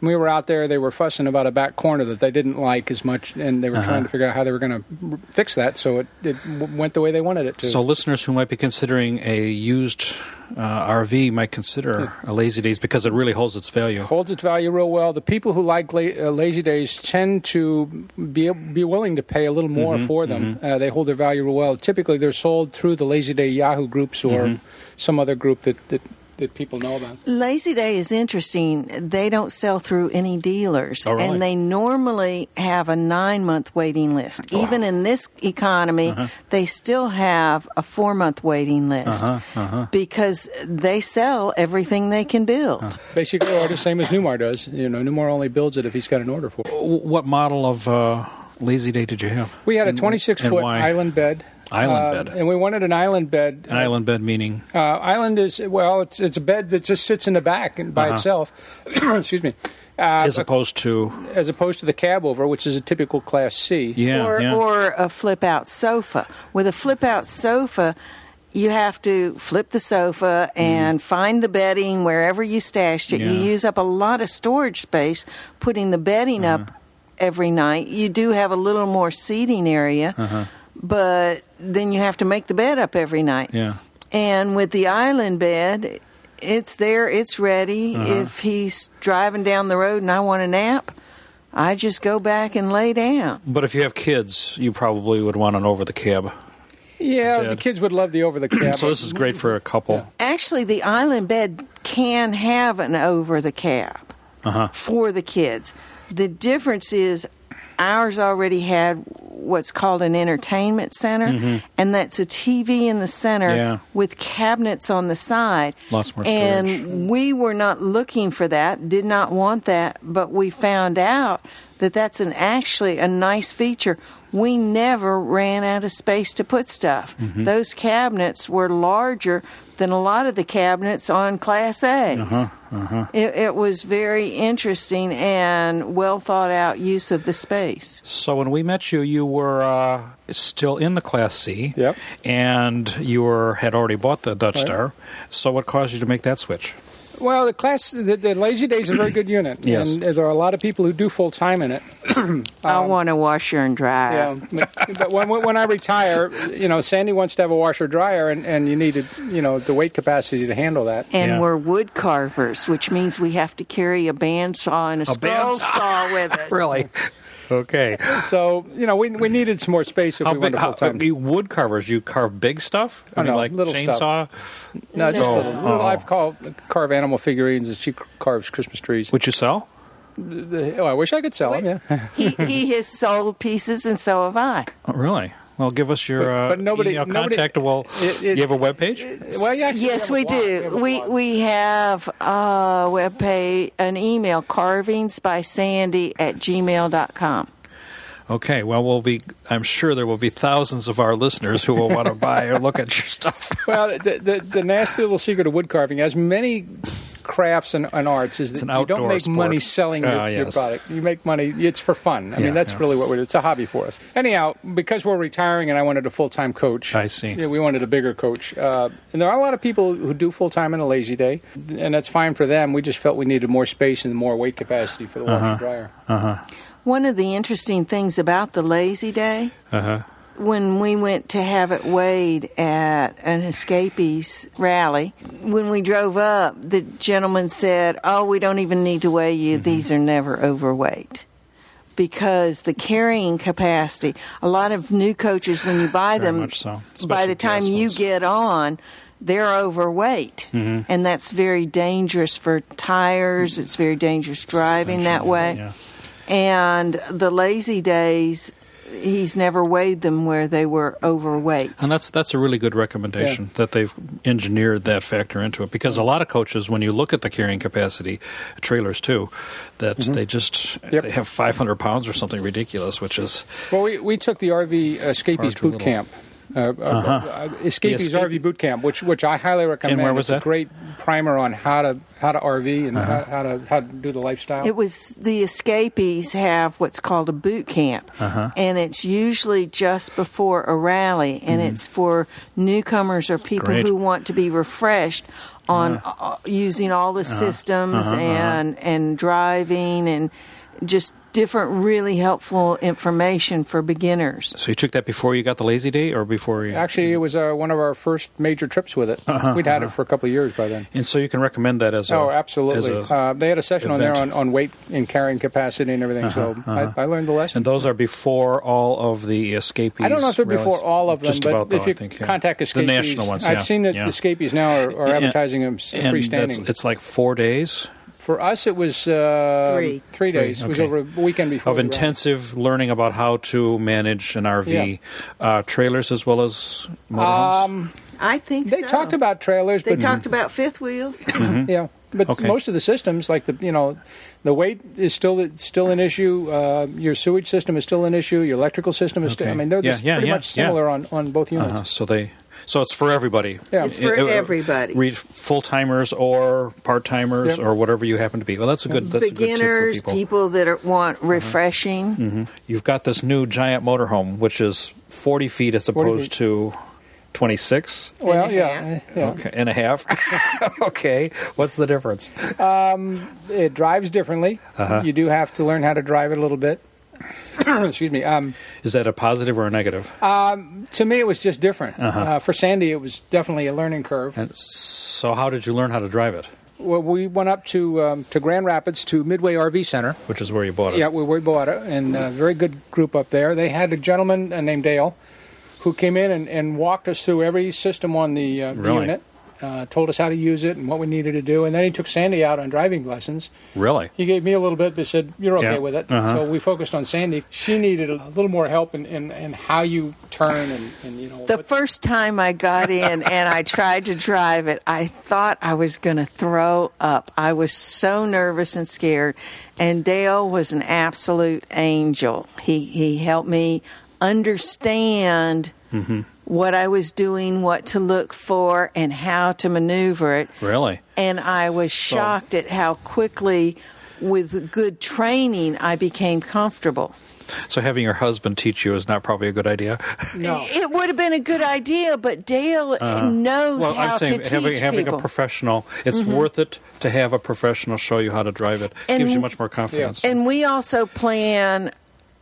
[SPEAKER 3] And we were out there, they were fussing about a back corner that they didn't like as much, and they were trying to figure out how they were going to fix that so it, it w- went the way they wanted it to.
[SPEAKER 1] So, listeners who might be considering a used uh, RV might consider a Lazy Daze because it really holds its value.
[SPEAKER 3] holds its value real well. The people who like la- uh, Lazy Daze tend to be be willing to pay a little more for them. Uh, they hold their value real well. Typically, they're sold through the Lazy Day Yahoo groups or some other group that, that that people know about.
[SPEAKER 4] Lazy Day is interesting. They don't sell through any dealers,
[SPEAKER 1] Oh, really?
[SPEAKER 4] and they normally have a nine month waiting list. Even in this economy,
[SPEAKER 1] Uh-huh.
[SPEAKER 4] they still have a four month waiting list
[SPEAKER 1] Uh-huh,
[SPEAKER 4] because they sell everything they can build.
[SPEAKER 3] Basically, or the same as Newmar does. You know, Newmar only builds it if he's got an order for it.
[SPEAKER 1] What model of uh, Lazy Day did you have?
[SPEAKER 3] We had a 26 foot
[SPEAKER 1] why?
[SPEAKER 3] island bed.
[SPEAKER 1] Island
[SPEAKER 3] Uh,
[SPEAKER 1] bed.
[SPEAKER 3] and we wanted an island bed.
[SPEAKER 1] An island bed meaning
[SPEAKER 3] Uh, island is well, it's it's a bed that just sits in the back and by
[SPEAKER 1] Uh-huh.
[SPEAKER 3] itself. Excuse me. Uh,
[SPEAKER 1] as opposed to
[SPEAKER 3] as opposed to the cab over, which is a typical Class C.
[SPEAKER 1] yeah,
[SPEAKER 4] or,
[SPEAKER 1] yeah.
[SPEAKER 4] or a flip out sofa. With a flip out sofa, you have to flip the sofa and find the bedding wherever you stashed it. You
[SPEAKER 1] Mm-hmm.
[SPEAKER 4] Use up a lot of storage space putting the bedding
[SPEAKER 1] Uh-huh.
[SPEAKER 4] up every night. You do have a little more seating area,
[SPEAKER 1] Uh-huh.
[SPEAKER 4] But then you have to make the bed up every night.
[SPEAKER 1] yeah.
[SPEAKER 4] And with the island bed, it's there, it's ready.
[SPEAKER 1] Uh-huh.
[SPEAKER 4] If he's driving down the road and I want a nap, I just go back and lay down.
[SPEAKER 1] But if you have kids, you probably would want an over the cab.
[SPEAKER 3] Yeah, the kids would love the over the cab.
[SPEAKER 1] So this is great for a couple.
[SPEAKER 4] Actually, the island bed can have an over the cab
[SPEAKER 1] Uh-huh.
[SPEAKER 4] for the kids. The difference is ours already had what's called an entertainment center, and that's a TV in the center
[SPEAKER 1] Mm-hmm. Yeah.
[SPEAKER 4] with cabinets on the side.
[SPEAKER 1] Lots more storage.
[SPEAKER 4] And we were not looking for that, did not want that, but we found out that that's an actually a nice feature. We never ran out of space to put stuff.
[SPEAKER 1] Mm-hmm.
[SPEAKER 4] Those cabinets were larger than a lot of the cabinets on Class A's.
[SPEAKER 1] Uh-huh,
[SPEAKER 4] It, it was very interesting and well thought out use of the space.
[SPEAKER 1] So when we met you, you were uh, still in the Class C.
[SPEAKER 3] Yep.
[SPEAKER 1] And you were had already bought the Dutch
[SPEAKER 3] Right.
[SPEAKER 1] Star. So what caused you to make that switch?
[SPEAKER 3] Well, the class, the, the Lazy Day is a very good unit,
[SPEAKER 1] Yes.
[SPEAKER 3] and there are a lot of people who do full time in it.
[SPEAKER 4] I want a washer and dryer.
[SPEAKER 3] Um, Yeah, but, but when, when I retire, you know, Sandy wants to have a washer dryer, and, and you needed, you know, the weight capacity to handle that.
[SPEAKER 4] And
[SPEAKER 1] Yeah.
[SPEAKER 4] we're wood carvers, which means we have to carry a bandsaw and a, scroll saw with us.
[SPEAKER 1] Okay.
[SPEAKER 3] So, you know, we, we needed some more space if
[SPEAKER 1] How
[SPEAKER 3] we
[SPEAKER 1] big?
[SPEAKER 3] wanted
[SPEAKER 1] How,
[SPEAKER 3] full time.
[SPEAKER 1] you wood carvers? You carve big stuff? I
[SPEAKER 3] Oh,
[SPEAKER 1] mean,
[SPEAKER 3] no,
[SPEAKER 1] like
[SPEAKER 3] little
[SPEAKER 1] chainsaw.
[SPEAKER 3] No, just
[SPEAKER 1] Oh,
[SPEAKER 3] little. little
[SPEAKER 1] oh.
[SPEAKER 3] I've called carve animal figurines, and she carves Christmas trees.
[SPEAKER 1] Would you sell?
[SPEAKER 3] The- oh, I wish I could sell them. Yeah,
[SPEAKER 4] he, he has sold pieces, and so have I.
[SPEAKER 1] Oh, really? Well, give us your
[SPEAKER 3] But-
[SPEAKER 1] uh,
[SPEAKER 3] but nobody-
[SPEAKER 1] email
[SPEAKER 3] nobody-
[SPEAKER 1] contact. Well,
[SPEAKER 3] It- it-
[SPEAKER 1] you have a web page?
[SPEAKER 3] well, yeah.
[SPEAKER 4] Yes,
[SPEAKER 3] have a
[SPEAKER 4] we
[SPEAKER 3] have
[SPEAKER 4] do.
[SPEAKER 3] a
[SPEAKER 4] We
[SPEAKER 3] blog.
[SPEAKER 4] we have a web page, an email, carvings by Sandy at gmail.com.
[SPEAKER 1] Okay. Well, we'll be. I'm sure there will be thousands of our listeners who will want to buy or look at your stuff.
[SPEAKER 3] Well, the, the, the nasty little secret of wood carving, as many crafts and, and arts, is that
[SPEAKER 1] an
[SPEAKER 3] you don't make
[SPEAKER 1] sport.
[SPEAKER 3] money selling your,
[SPEAKER 1] Ah,
[SPEAKER 3] your product. You make money; it's for fun. I
[SPEAKER 1] Yeah,
[SPEAKER 3] mean, that's
[SPEAKER 1] yeah.
[SPEAKER 3] really what we do. It's a hobby for us. Anyhow, because we're retiring, and I wanted a full time coach.
[SPEAKER 1] I see.
[SPEAKER 3] Yeah, we wanted a bigger coach, uh, and there are a lot of people who do full time in a lazy day, and that's fine for them. We just felt we needed more space and more weight capacity for the
[SPEAKER 1] Uh-huh.
[SPEAKER 3] washer dryer.
[SPEAKER 4] One of the interesting things about the lazy day,
[SPEAKER 1] Uh-huh.
[SPEAKER 4] When we went to have it weighed at an escapees rally, when we drove up, the gentleman said, Oh, we don't even need to weigh
[SPEAKER 1] Mm-hmm.
[SPEAKER 4] you. These are never overweight. Because the carrying capacity, a lot of new coaches, when you buy
[SPEAKER 1] Very
[SPEAKER 4] them,
[SPEAKER 1] so.
[SPEAKER 4] by the time you get on, they're overweight.
[SPEAKER 1] Mm-hmm.
[SPEAKER 4] And that's very dangerous for tires. It's very dangerous driving that way.
[SPEAKER 1] yeah.
[SPEAKER 4] And the Lazy Daze, he's never weighed them where they were overweight.
[SPEAKER 1] And that's that's a really good recommendation that they've engineered that factor into it because a lot of coaches, when you look at the carrying capacity, trailers too, that they just
[SPEAKER 3] Mm-hmm. Yep.
[SPEAKER 1] they have 500 pounds or something ridiculous, which is
[SPEAKER 3] Well, we, we took the RV Escapees boot camp. Uh, uh, uh, Escapees
[SPEAKER 1] Escape-
[SPEAKER 3] RV Boot Camp, which which I highly recommend.
[SPEAKER 1] And where was
[SPEAKER 3] it's
[SPEAKER 1] that?
[SPEAKER 3] a great primer on how to how to RV and how, how to how to do the lifestyle.
[SPEAKER 4] It was the escapees have what's called a boot camp,
[SPEAKER 1] Uh-huh.
[SPEAKER 4] and it's usually just before a rally, and it's for newcomers or people.
[SPEAKER 1] Great.
[SPEAKER 4] who want to be refreshed on uh, using all the
[SPEAKER 1] Uh-huh.
[SPEAKER 4] systems and and driving and just different really helpful information for beginners.
[SPEAKER 1] So you took that before you got the lazy day, or before you?
[SPEAKER 3] Actually, it was uh, one of our first major trips with it.
[SPEAKER 1] Uh-huh,
[SPEAKER 3] We'd had it for a couple of years by then.
[SPEAKER 1] and so you can recommend that as a.
[SPEAKER 3] Oh,
[SPEAKER 1] as
[SPEAKER 3] absolutely.
[SPEAKER 1] a-
[SPEAKER 3] uh, they had a session on there on.
[SPEAKER 1] Uh-huh,
[SPEAKER 3] on weight and carrying capacity and everything. so I, I learned the lesson.
[SPEAKER 1] and those are before all of the escapees.
[SPEAKER 3] I don't know if they're before
[SPEAKER 1] rallies?
[SPEAKER 3] all of them,
[SPEAKER 1] Just
[SPEAKER 3] but
[SPEAKER 1] about though,
[SPEAKER 3] if you
[SPEAKER 1] I think, yeah.
[SPEAKER 3] contact Escapees,
[SPEAKER 1] the national ones.
[SPEAKER 3] I've seen that
[SPEAKER 1] yeah.
[SPEAKER 3] the Escapees now are, are
[SPEAKER 1] And-
[SPEAKER 3] advertising them s-
[SPEAKER 1] and that's,
[SPEAKER 3] freestanding.
[SPEAKER 1] it's like four days
[SPEAKER 3] For us, it was uh,
[SPEAKER 4] Three.
[SPEAKER 3] three days. It was over a weekend before
[SPEAKER 1] of
[SPEAKER 3] we went.
[SPEAKER 1] intensive learning about how to manage an RV, uh, trailers as well as motorhomes.
[SPEAKER 3] Um,
[SPEAKER 4] I think
[SPEAKER 3] they
[SPEAKER 4] so.
[SPEAKER 3] talked about trailers, but
[SPEAKER 4] They
[SPEAKER 3] but
[SPEAKER 4] talked about fifth wheels.
[SPEAKER 3] yeah, but
[SPEAKER 1] Okay.
[SPEAKER 3] most of the systems, like the you know, the weight is still still an issue. Uh, your sewage system is still an issue. Your electrical system is still. I mean, they're
[SPEAKER 1] Yeah, yeah,
[SPEAKER 3] pretty
[SPEAKER 1] yeah,
[SPEAKER 3] much
[SPEAKER 1] yeah.
[SPEAKER 3] similar on, on both units.
[SPEAKER 1] Uh-huh. So they, so it's for everybody.
[SPEAKER 3] Yeah.
[SPEAKER 4] It's for everybody.
[SPEAKER 1] Read full timers or part timers
[SPEAKER 3] Yep.
[SPEAKER 1] or whatever you happen to be. Well, that's a good. That's a good tip for
[SPEAKER 4] Beginners,
[SPEAKER 1] people.
[SPEAKER 4] people. that are, want mm-hmm. refreshing. Mm-hmm.
[SPEAKER 1] You've got this new giant motorhome, which is forty feet as
[SPEAKER 3] 40
[SPEAKER 1] opposed to twenty six.
[SPEAKER 3] Well,
[SPEAKER 4] And a
[SPEAKER 3] yeah,
[SPEAKER 4] half.
[SPEAKER 3] yeah.
[SPEAKER 1] Okay, and a half. okay, what's the difference?
[SPEAKER 3] Um, it drives differently.
[SPEAKER 1] Uh-huh.
[SPEAKER 3] You do have to learn how to drive it a little bit. Excuse me. Um,
[SPEAKER 1] Is that a positive or a negative?
[SPEAKER 3] to me, it was just different.
[SPEAKER 1] Uh-huh.
[SPEAKER 3] Uh, for Sandy, it was definitely a learning curve.
[SPEAKER 1] and so, how did you learn how to drive it?
[SPEAKER 3] Well, we went up to um, to Grand Rapids to Midway RV Center.
[SPEAKER 1] Which is where you bought it.
[SPEAKER 3] Yeah, we, we bought it, and a very good group up there. They had a gentleman uh, named Dale who came in and, and walked us through every system on the, uh,
[SPEAKER 1] Really?
[SPEAKER 3] unit, uh, told us how to use it and what we needed to do, and then he took Sandy out on driving lessons.
[SPEAKER 1] Really?
[SPEAKER 3] He gave me a little bit, but said, You're okay
[SPEAKER 1] Yeah.
[SPEAKER 3] with it.
[SPEAKER 1] Uh-huh.
[SPEAKER 3] So we focused on Sandy. She needed a little more help in, in, in how you turn and, and you know.
[SPEAKER 4] The
[SPEAKER 3] what-
[SPEAKER 4] first time I got in and I tried to drive it, I thought I was going to throw up. I was so nervous and scared. And Dale was an absolute angel. He he helped me understand what I was doing, what to look for, and how to maneuver it.
[SPEAKER 1] Really?
[SPEAKER 4] And I was shocked at how quickly, with good training, I became comfortable.
[SPEAKER 1] So having your husband teach you is not probably a good idea.
[SPEAKER 3] no.
[SPEAKER 4] It would have been a good idea, but Dale knows
[SPEAKER 1] Uh-huh. Well,
[SPEAKER 4] how
[SPEAKER 1] I'm saying
[SPEAKER 4] to teach
[SPEAKER 1] having, having a
[SPEAKER 4] people. Mm-hmm.
[SPEAKER 1] professional, it's worth it to have a professional show you how to drive it.
[SPEAKER 4] And-
[SPEAKER 1] Gives you much more confidence.
[SPEAKER 4] and we also plan,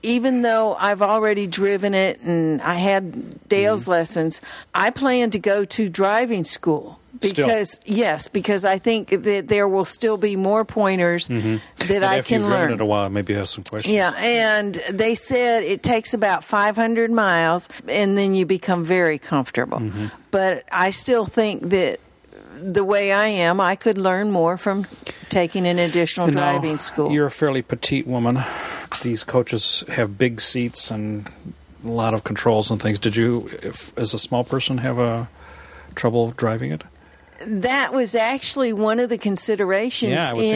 [SPEAKER 4] even though I've already driven it and I had Dale's
[SPEAKER 1] Mm-hmm.
[SPEAKER 4] lessons, I plan to go to driving school.
[SPEAKER 1] Still.
[SPEAKER 4] Because yes, because I think that there will still be more pointers that
[SPEAKER 1] Mm-hmm. And
[SPEAKER 4] I can
[SPEAKER 1] you've driven
[SPEAKER 4] learn.
[SPEAKER 1] it a while, maybe you have some questions.
[SPEAKER 4] Yeah, and they said it takes about 500 miles and then you become very comfortable.
[SPEAKER 1] Mm-hmm.
[SPEAKER 4] But I still think that the way I am, I could learn more from taking an additional
[SPEAKER 1] know,
[SPEAKER 4] driving school.
[SPEAKER 1] You're a fairly petite woman. These coaches have big seats and a lot of controls and things. Did you, if, as a small person, have a trouble driving it?
[SPEAKER 4] that was actually one of the considerations
[SPEAKER 1] Yeah, I would think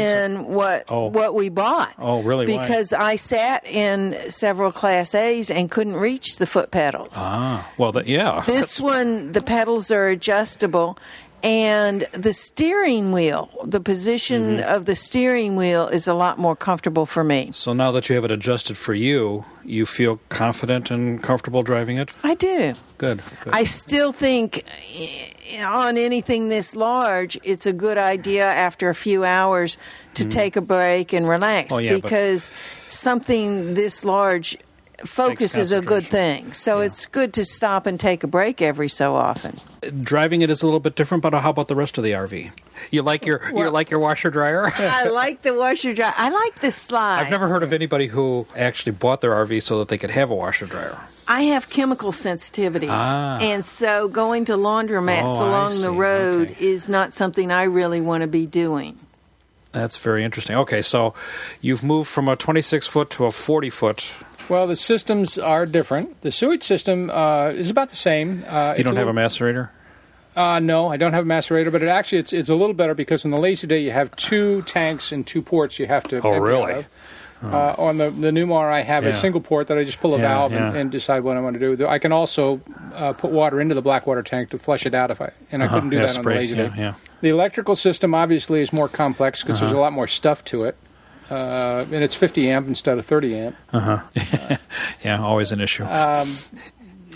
[SPEAKER 4] in what
[SPEAKER 1] Oh.
[SPEAKER 4] what we bought.
[SPEAKER 1] Oh, really? Why?
[SPEAKER 4] Because I sat in several Class A's and couldn't reach the foot pedals.
[SPEAKER 1] Ah, well, that, yeah.
[SPEAKER 4] This one, the pedals are adjustable, and the steering wheel, the position
[SPEAKER 1] Mm-hmm.
[SPEAKER 4] of the steering wheel is a lot more comfortable for me.
[SPEAKER 1] So now that you have it adjusted for you, you feel confident and comfortable driving it?
[SPEAKER 4] I do.
[SPEAKER 1] Good. good.
[SPEAKER 4] I still think eh, on anything this large, it's a good idea after a few hours to take a break and relax
[SPEAKER 1] Oh, yeah, but-
[SPEAKER 4] because something this large focus is a good thing. So
[SPEAKER 1] Yeah.
[SPEAKER 4] it's good to stop and take a break every so often.
[SPEAKER 1] driving it is a little bit different, but how about the rest of the RV? You like your you like your washer dryer?
[SPEAKER 4] I like the washer dryer. I like the slide.
[SPEAKER 1] I've never heard of anybody who actually bought their RV so that they could have a washer dryer.
[SPEAKER 4] I have chemical sensitivities,
[SPEAKER 1] Ah.
[SPEAKER 4] and so going to laundromats
[SPEAKER 1] Oh,
[SPEAKER 4] along the road
[SPEAKER 1] Okay.
[SPEAKER 4] is not something I really want to be doing.
[SPEAKER 1] That's very interesting. Okay, so you've moved from a 26 foot to a 40 foot.
[SPEAKER 3] Well, the systems are different. The sewage system uh, is about the same. Uh,
[SPEAKER 1] You don't have a macerator?
[SPEAKER 3] Uh, no, I don't have a macerator, but it actually it's it's a little better because in the lazy day you have two tanks and two ports you have to.
[SPEAKER 1] Oh, really?
[SPEAKER 3] out of. Uh, on the the Newmar, I have
[SPEAKER 1] Yeah.
[SPEAKER 3] a single port that I just pull a
[SPEAKER 1] Yeah,
[SPEAKER 3] valve and,
[SPEAKER 1] yeah.
[SPEAKER 3] and decide what I want to do. I can also uh, put water into the black water tank to flush it out if I and I couldn't do
[SPEAKER 1] Uh-huh.
[SPEAKER 3] That on the lazy day.
[SPEAKER 1] yeah.
[SPEAKER 3] The electrical system obviously is more complex because
[SPEAKER 1] Uh-huh.
[SPEAKER 3] there's a lot more stuff to it, uh, and it's 50 amp instead of 30 amp. Uh huh.
[SPEAKER 1] Yeah, always an issue.
[SPEAKER 3] Um,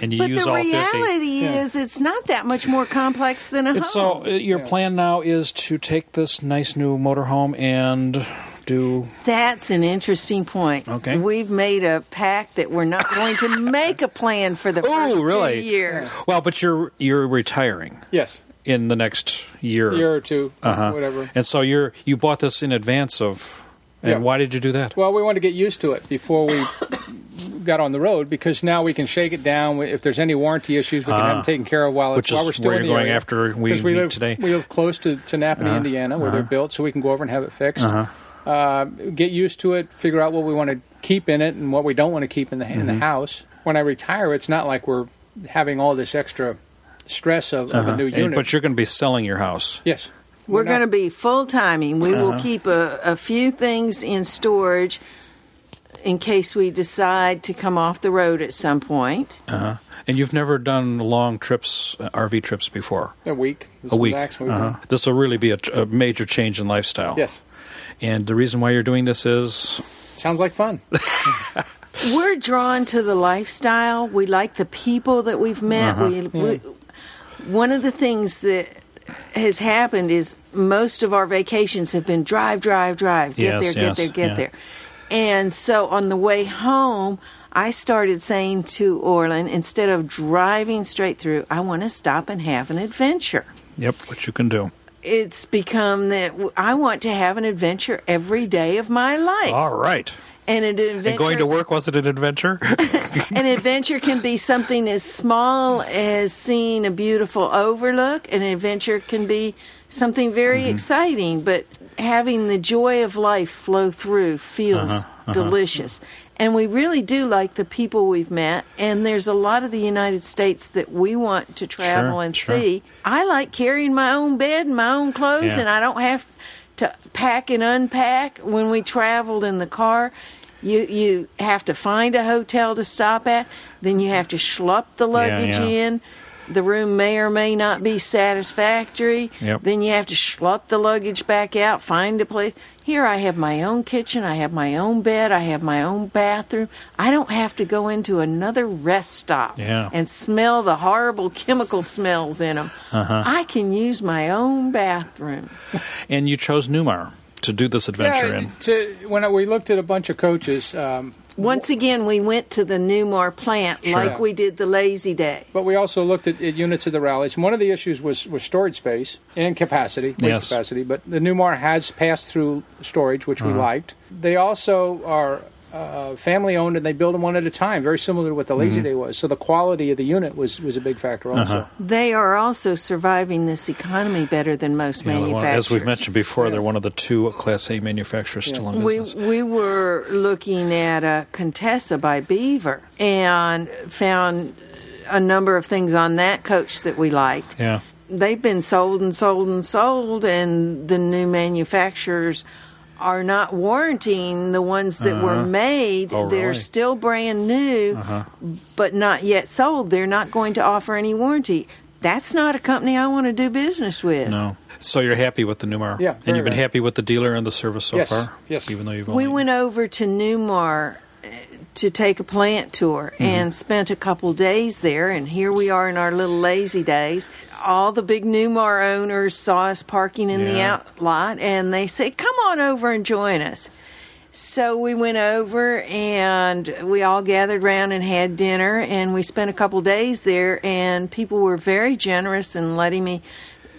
[SPEAKER 1] and you
[SPEAKER 4] But
[SPEAKER 1] use
[SPEAKER 4] the
[SPEAKER 1] all 50.
[SPEAKER 4] reality
[SPEAKER 3] Yeah.
[SPEAKER 4] is, it's not that much more complex than a
[SPEAKER 1] It's
[SPEAKER 4] home.
[SPEAKER 1] so uh, your
[SPEAKER 3] Yeah.
[SPEAKER 1] plan now is to take this nice new motorhome and do
[SPEAKER 4] That's an interesting point.
[SPEAKER 1] Okay.
[SPEAKER 4] We've made a pact that we're not going to make a plan for the
[SPEAKER 1] Oh,
[SPEAKER 4] first
[SPEAKER 1] really?
[SPEAKER 4] two years.
[SPEAKER 1] well, but you're you're retiring
[SPEAKER 3] yes,
[SPEAKER 1] in the next year.
[SPEAKER 3] year or two,
[SPEAKER 1] Uh-huh.
[SPEAKER 3] whatever.
[SPEAKER 1] And so you're you bought this in advance of. And
[SPEAKER 3] Yeah.
[SPEAKER 1] why did you do that?
[SPEAKER 3] Well, we wanted to get used to it before we got on the road because now we can shake it down. If there's any warranty issues, we can have them taken care of while,
[SPEAKER 1] Ah.
[SPEAKER 3] While we're still
[SPEAKER 1] where
[SPEAKER 3] in the
[SPEAKER 1] going
[SPEAKER 3] area.
[SPEAKER 1] after we
[SPEAKER 3] we live,
[SPEAKER 1] today.
[SPEAKER 3] We live close to, to Nappanee, Indiana, where they're built, so we can go over and have it fixed. Uh, get used to it, figure out what we want to keep in it and what we don't want to keep in the in
[SPEAKER 1] Mm-hmm.
[SPEAKER 3] the house. When I retire, it's not like we're having all this extra stress of, of a new
[SPEAKER 1] And-
[SPEAKER 3] unit.
[SPEAKER 1] but you're going to be selling your house.
[SPEAKER 3] yes,
[SPEAKER 4] We're
[SPEAKER 3] not-
[SPEAKER 4] going to be full timing. We
[SPEAKER 1] Uh-huh.
[SPEAKER 4] will keep a, a few things in storage in case we decide to come off the road at some point.
[SPEAKER 1] Uh-huh. And you've never done long trips, uh, RV trips before.
[SPEAKER 3] a week. This
[SPEAKER 1] A week.
[SPEAKER 3] the maximum we've
[SPEAKER 1] Uh-huh. This will really be a, a major change in lifestyle.
[SPEAKER 3] Yes,
[SPEAKER 1] And the reason why you're doing this is
[SPEAKER 3] sounds like fun.
[SPEAKER 4] We're drawn to the lifestyle. We like the people that we've met.
[SPEAKER 1] Uh-huh.
[SPEAKER 4] We, we, one of the things that has happened is most of our vacations have been drive, drive, drive, get
[SPEAKER 1] Yes,
[SPEAKER 4] there, get
[SPEAKER 1] yes,
[SPEAKER 4] there, get
[SPEAKER 1] yeah.
[SPEAKER 4] there. And so on the way home, I started saying to Orlin, instead of driving straight through, I want to stop and have an adventure.
[SPEAKER 1] yep, what you can do.
[SPEAKER 4] It's become that I want to have an adventure every day of my life.
[SPEAKER 1] All right.
[SPEAKER 4] And an adventure,
[SPEAKER 1] And going to work was it an adventure?
[SPEAKER 4] an adventure can be something as small as seeing a beautiful overlook. An adventure can be something very mm-hmm. exciting, but having the joy of life flow through feels uh-huh, uh-huh. delicious. And we really do like the people we've met, and there's a lot of the United States that we want to travel
[SPEAKER 1] Sure,
[SPEAKER 4] and
[SPEAKER 1] sure.
[SPEAKER 4] see. I like carrying my own bed and my own clothes,
[SPEAKER 1] Yeah.
[SPEAKER 4] and I don't have to pack and unpack when we traveled in the car. You you have to find a hotel to stop at, then you have to schlup the luggage
[SPEAKER 1] yeah.
[SPEAKER 4] in. The room may or may not be satisfactory.
[SPEAKER 1] Yep.
[SPEAKER 4] Then you have to schlup the luggage back out, find a place. Here I have my own kitchen, I have my own bed, I have my own bathroom. I don't have to go into another rest stop
[SPEAKER 1] Yeah.
[SPEAKER 4] and smell the horrible chemical smells in them.
[SPEAKER 1] Uh-huh.
[SPEAKER 4] I can use my own bathroom.
[SPEAKER 1] and you chose Newmar to do this adventure
[SPEAKER 3] Yeah,
[SPEAKER 1] in.
[SPEAKER 3] to, when we looked at a bunch of coaches, um,
[SPEAKER 4] Once again, we went to the Newmar plant
[SPEAKER 1] Sure.
[SPEAKER 4] like we did the Lazy Day.
[SPEAKER 3] but we also looked at, at units of the rallies. And one of the issues was, was storage space and capacity, weight
[SPEAKER 1] Yes.
[SPEAKER 3] capacity. But the Newmar has passed through storage, which we uh-huh. liked. They also are uh, family owned, and they build them one at a time, very similar to what the Lazy Day was. So the quality of the unit was, was a big factor also.
[SPEAKER 4] They are also surviving this economy better than most
[SPEAKER 1] Yeah, they're one-
[SPEAKER 4] manufacturers.
[SPEAKER 1] as we've mentioned before,
[SPEAKER 3] Yeah.
[SPEAKER 1] they're one of the two Class A manufacturers still in business.
[SPEAKER 4] we
[SPEAKER 1] business.
[SPEAKER 4] we were looking at a Contessa by Beaver and found a number of things on that coach that we liked.
[SPEAKER 1] yeah.
[SPEAKER 4] They've been sold and sold and sold, and the new manufacturers are not warranting the ones that were uh-huh. made.
[SPEAKER 1] Oh,
[SPEAKER 4] They're
[SPEAKER 1] really?
[SPEAKER 4] still brand new, uh-huh. but not yet sold. They're not going to offer any warranty. That's not a company I want to do business with.
[SPEAKER 1] No. So you're happy with the Newmar?
[SPEAKER 3] Yeah,
[SPEAKER 1] And you've been
[SPEAKER 3] happy.
[SPEAKER 1] happy with the dealer and the service so
[SPEAKER 3] Yes,
[SPEAKER 1] far?
[SPEAKER 3] yes.
[SPEAKER 1] Even though you've
[SPEAKER 4] We went over to Newmar to take a plant tour
[SPEAKER 1] Mm-hmm.
[SPEAKER 4] and spent a couple days there. And here we are in our little Lazy Daze. All the big Newmar owners saw us parking in the
[SPEAKER 1] Yeah.
[SPEAKER 4] outlot and they said, Come on over and join us. So we went over and we all gathered around and had dinner and we spent a couple days there and people were very generous in letting me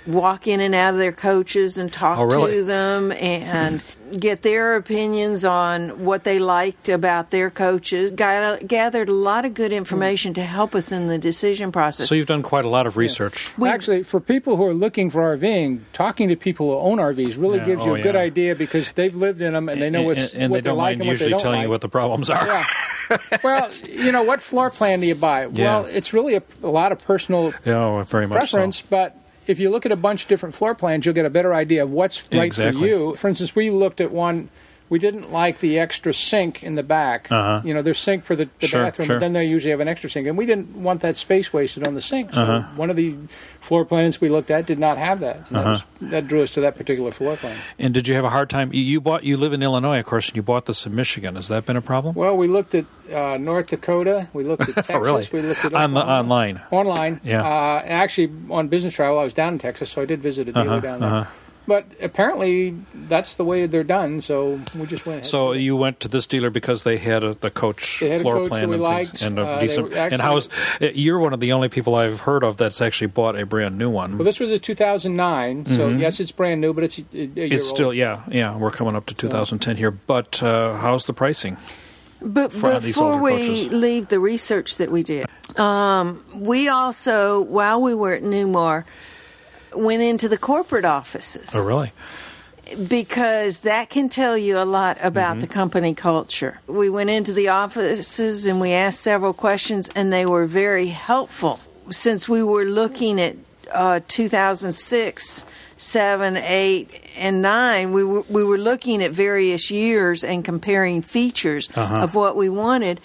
[SPEAKER 4] walk in and out of their coaches and talk
[SPEAKER 1] Oh, really?
[SPEAKER 4] to them and get their opinions on what they liked about their coaches. Got, gathered a lot of good information to help us in the decision process.
[SPEAKER 1] So you've done quite a lot of research.
[SPEAKER 4] We-
[SPEAKER 3] Actually, for people who are looking for RVing, talking to people who own RVs really
[SPEAKER 1] Yeah,
[SPEAKER 3] gives you
[SPEAKER 1] oh,
[SPEAKER 3] a good
[SPEAKER 1] yeah.
[SPEAKER 3] idea because they've lived in them and they know what's
[SPEAKER 1] and, and
[SPEAKER 3] what
[SPEAKER 1] they don't
[SPEAKER 3] like
[SPEAKER 1] mind
[SPEAKER 3] and
[SPEAKER 1] usually
[SPEAKER 3] don't
[SPEAKER 1] telling
[SPEAKER 3] like.
[SPEAKER 1] you what the problems are.
[SPEAKER 3] Yeah. well, you know, what floor plan do you buy? Well, it's really a, a lot of personal
[SPEAKER 1] Yeah, oh, very much
[SPEAKER 3] preference,
[SPEAKER 1] so.
[SPEAKER 3] but if you look at a bunch of different floor plans, you'll get a better idea of what's right
[SPEAKER 1] Exactly.
[SPEAKER 3] for you. For instance, we looked at one. We didn't like the extra sink in the back.
[SPEAKER 1] Uh-huh.
[SPEAKER 3] You know, there's sink for the, the
[SPEAKER 1] Sure,
[SPEAKER 3] bathroom,
[SPEAKER 1] sure.
[SPEAKER 3] but then they usually have an extra sink, and we didn't want that space wasted on the sink. So
[SPEAKER 1] Uh-huh.
[SPEAKER 3] one of the floor plans we looked at did not have that. And
[SPEAKER 1] Uh-huh.
[SPEAKER 3] that, was, that drew us to that particular floor plan.
[SPEAKER 1] And did you have a hard time? You, bought. You live in Illinois, of course, and you bought this in Michigan. Has that been a problem?
[SPEAKER 3] Well, we looked at uh, North Dakota. We looked at Texas.
[SPEAKER 1] Oh, really?
[SPEAKER 3] We looked at
[SPEAKER 1] On the online.
[SPEAKER 3] Online.
[SPEAKER 1] Yeah.
[SPEAKER 3] Uh, actually, on business travel, I was down in Texas, so I did visit a dealer
[SPEAKER 1] Uh-huh,
[SPEAKER 3] down there. But apparently, that's the way they're done. So we just went.
[SPEAKER 1] So
[SPEAKER 3] with
[SPEAKER 1] you went to this dealer because they had a, the coach
[SPEAKER 3] They had a
[SPEAKER 1] floor
[SPEAKER 3] coach
[SPEAKER 1] plan
[SPEAKER 3] that we
[SPEAKER 1] and
[SPEAKER 3] liked.
[SPEAKER 1] things, and
[SPEAKER 3] Uh,
[SPEAKER 1] a
[SPEAKER 3] they
[SPEAKER 1] decent.
[SPEAKER 3] were
[SPEAKER 1] and how is you're one of the only people I've heard of that's actually bought a brand new one.
[SPEAKER 3] Well, this was a 2009, so yes, it's brand new, but it's a, a year
[SPEAKER 1] Mm-hmm. it's still
[SPEAKER 3] old.
[SPEAKER 1] yeah yeah we're coming up to 2010 here. But uh, how's the pricing?
[SPEAKER 4] But
[SPEAKER 1] for
[SPEAKER 4] before we
[SPEAKER 1] coaches.
[SPEAKER 4] leave the research that we did, um, we also, while we were at Newmar, went into the corporate offices
[SPEAKER 1] Oh really?
[SPEAKER 4] because that can tell you a lot about
[SPEAKER 1] Mm-hmm.
[SPEAKER 4] the company culture. We went into the offices and we asked several questions, and they were very helpful. Since we were looking at uh, 2006, 7, 8, and 9, we were, we were looking at various years and comparing features
[SPEAKER 1] Uh-huh.
[SPEAKER 4] of what we wanted.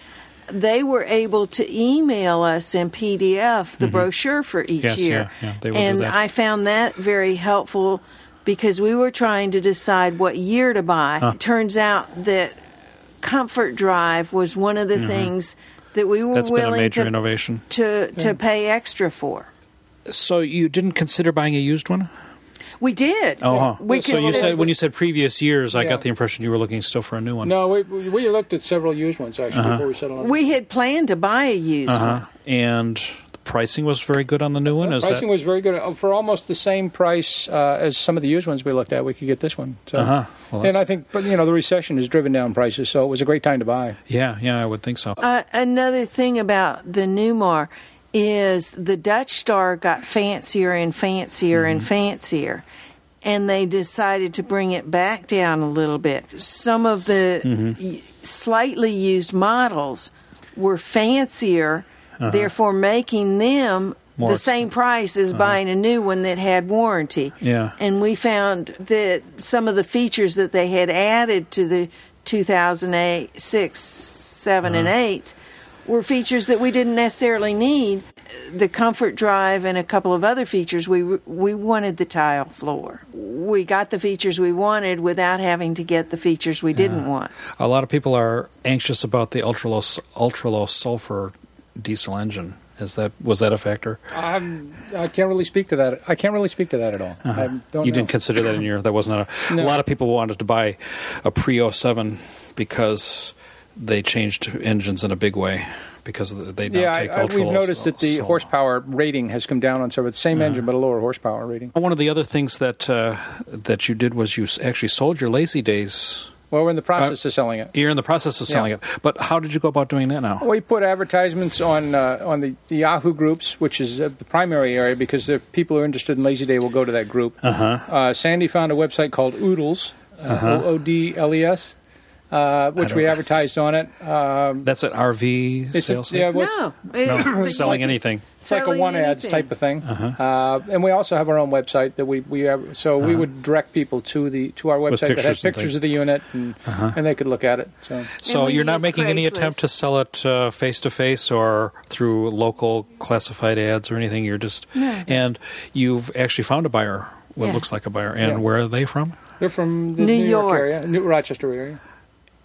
[SPEAKER 4] They were able to email us in PDF the brochure for each
[SPEAKER 1] Mm-hmm. Yes,
[SPEAKER 4] year.
[SPEAKER 1] yeah, yeah, they will do
[SPEAKER 4] and
[SPEAKER 1] that.
[SPEAKER 4] I found that very helpful because we were trying to decide what year to buy. It turns out that Comfort Drive was one of the things that we were
[SPEAKER 1] Mm-hmm. Been a
[SPEAKER 4] willing
[SPEAKER 1] major
[SPEAKER 4] to,
[SPEAKER 1] innovation.
[SPEAKER 4] to to pay extra for.
[SPEAKER 1] So you didn't consider buying a used one?
[SPEAKER 4] We did.
[SPEAKER 1] Oh, huh.
[SPEAKER 4] We
[SPEAKER 1] so you said when you said previous years, I
[SPEAKER 3] Yeah.
[SPEAKER 1] got the impression you were looking still for a new one.
[SPEAKER 3] No, we, we looked at several used ones actually
[SPEAKER 1] Uh-huh.
[SPEAKER 3] before we settled on.
[SPEAKER 4] we had planned to buy a used
[SPEAKER 1] Uh-huh.
[SPEAKER 4] one.
[SPEAKER 1] And the pricing was very good on the new one. Is
[SPEAKER 3] pricing
[SPEAKER 1] that?
[SPEAKER 3] was very good Uh, for almost the same price uh, as some of the used ones we looked at. We could get this one. So.
[SPEAKER 1] Uh-huh. Well,
[SPEAKER 3] and I think, but you know, the recession has driven down prices, so it was a great time to buy.
[SPEAKER 1] yeah, yeah, I would think so.
[SPEAKER 4] Uh, another thing about the Newmar is the Dutch Star got fancier and fancier and
[SPEAKER 1] Mm-hmm.
[SPEAKER 4] fancier. And they decided to bring it back down a little bit. Some of the
[SPEAKER 1] Mm-hmm.
[SPEAKER 4] slightly used models were fancier, therefore making them
[SPEAKER 1] Uh-huh. More
[SPEAKER 4] the
[SPEAKER 1] Uh-huh.
[SPEAKER 4] same price as buying a new one that had warranty.
[SPEAKER 1] Yeah.
[SPEAKER 4] And we found that some of the features that they had added to the 2008, 6, 7, and
[SPEAKER 1] Uh-huh.
[SPEAKER 4] 8 were features that we didn't necessarily need. The comfort drive and a couple of other features, we we wanted the tile floor. We got the features we wanted without having to get the features we didn't want.
[SPEAKER 1] A lot of people are anxious about the ultra low ultra low sulfur diesel engine. Is that was that a factor?
[SPEAKER 3] I'm, I can't really speak to that. I can't really speak to that at all. I don't
[SPEAKER 1] Uh-huh. you
[SPEAKER 3] know.
[SPEAKER 1] didn't consider that in your. That wasn't a.
[SPEAKER 3] No.
[SPEAKER 1] A lot of people wanted to buy a pre 07 because they changed engines in a big way because they now
[SPEAKER 3] yeah,
[SPEAKER 1] take
[SPEAKER 3] I,
[SPEAKER 1] ultra
[SPEAKER 3] we've noticed that the
[SPEAKER 1] sul-
[SPEAKER 3] horsepower rating has come down on some. It's the same engine, but a lower horsepower rating.
[SPEAKER 1] One of the other things that uh, that you did was you actually sold your Lazy Daze.
[SPEAKER 3] Well, we're in the process of selling it.
[SPEAKER 1] You're in the process of selling
[SPEAKER 3] Yeah.
[SPEAKER 1] it, but how did you go about doing that now?
[SPEAKER 3] We put advertisements on uh, on the Yahoo groups, which is uh, the primary area, because if people who are interested in Lazy Day, will go to that group.
[SPEAKER 1] Uh-huh.
[SPEAKER 3] Uh, Sandy found a website called Oodles, uh-huh. O O D L E S, uh, which we advertised on it. Um,
[SPEAKER 1] That's an RV
[SPEAKER 3] it's a,
[SPEAKER 1] sales.
[SPEAKER 3] yeah,
[SPEAKER 1] site?
[SPEAKER 3] well, it's-
[SPEAKER 4] No,
[SPEAKER 1] no,
[SPEAKER 4] It's
[SPEAKER 1] selling
[SPEAKER 4] like-
[SPEAKER 1] anything.
[SPEAKER 3] It's like a
[SPEAKER 4] Selling
[SPEAKER 3] one ads type of thing,
[SPEAKER 1] Uh-huh.
[SPEAKER 3] uh, and we also have our own website that we we have, so we would direct people to the to our website that has
[SPEAKER 1] pictures and
[SPEAKER 3] pictures
[SPEAKER 1] things.
[SPEAKER 3] of the unit and and they could look at it. So
[SPEAKER 1] So you're not
[SPEAKER 4] use
[SPEAKER 1] making any
[SPEAKER 4] Craigslist.
[SPEAKER 1] attempt to sell it face to face or through local classified ads or anything. You're just
[SPEAKER 4] No.
[SPEAKER 1] and you've actually found a buyer. What
[SPEAKER 4] Yeah.
[SPEAKER 1] looks like a buyer, and
[SPEAKER 3] Yeah.
[SPEAKER 1] where are they from?
[SPEAKER 3] they're from the
[SPEAKER 4] New
[SPEAKER 3] New, York.
[SPEAKER 4] York.
[SPEAKER 3] area, New Rochester area.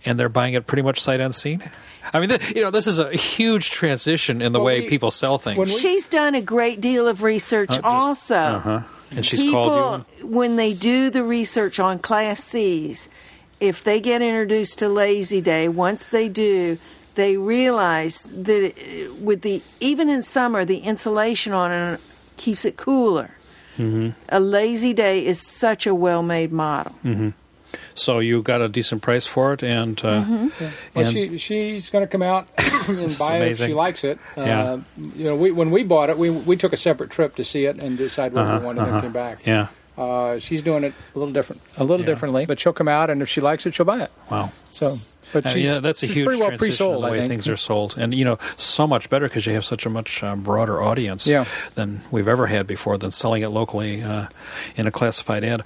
[SPEAKER 1] And they're buying it pretty much sight unseen. I mean, th- you know, this is a huge transition in the
[SPEAKER 3] Well,
[SPEAKER 1] way
[SPEAKER 3] we-
[SPEAKER 1] people sell things.
[SPEAKER 3] we-
[SPEAKER 4] She's done a great deal of research
[SPEAKER 1] Uh, just-
[SPEAKER 4] also.
[SPEAKER 1] uh-huh. And she's
[SPEAKER 4] People,
[SPEAKER 1] called you.
[SPEAKER 4] when they do the research on Class C's, if they get introduced to Lazy Day, once they do, they realize that it, with the even in summer, the insulation on it keeps it cooler.
[SPEAKER 1] Mm-hmm.
[SPEAKER 4] A Lazy Day is such a well-made model.
[SPEAKER 1] So you got a decent price for it, and uh,
[SPEAKER 4] Mm-hmm.
[SPEAKER 3] Well,
[SPEAKER 1] and
[SPEAKER 3] she she's going to come out and
[SPEAKER 1] This is
[SPEAKER 3] buy it if she likes it.
[SPEAKER 1] Yeah.
[SPEAKER 3] Uh, you know, we, when we bought it, we we took a separate trip to see it and decide what
[SPEAKER 1] Uh-huh,
[SPEAKER 3] we wanted, and
[SPEAKER 1] uh-huh.
[SPEAKER 3] then came back.
[SPEAKER 1] yeah,
[SPEAKER 3] Uh, she's doing it a little different, a little
[SPEAKER 1] Yeah.
[SPEAKER 3] differently, but she'll come out, and if she likes it, she'll buy it.
[SPEAKER 1] wow.
[SPEAKER 3] So, but
[SPEAKER 1] Uh,
[SPEAKER 3] she's,
[SPEAKER 1] yeah, that's a
[SPEAKER 3] she's
[SPEAKER 1] huge
[SPEAKER 3] pretty well
[SPEAKER 1] transition in
[SPEAKER 3] pre-sold.
[SPEAKER 1] the way things are sold, and you know, so much better because you have such a much uh, broader audience
[SPEAKER 3] Yeah.
[SPEAKER 1] than we've ever had before than selling it locally uh, in a classified ad.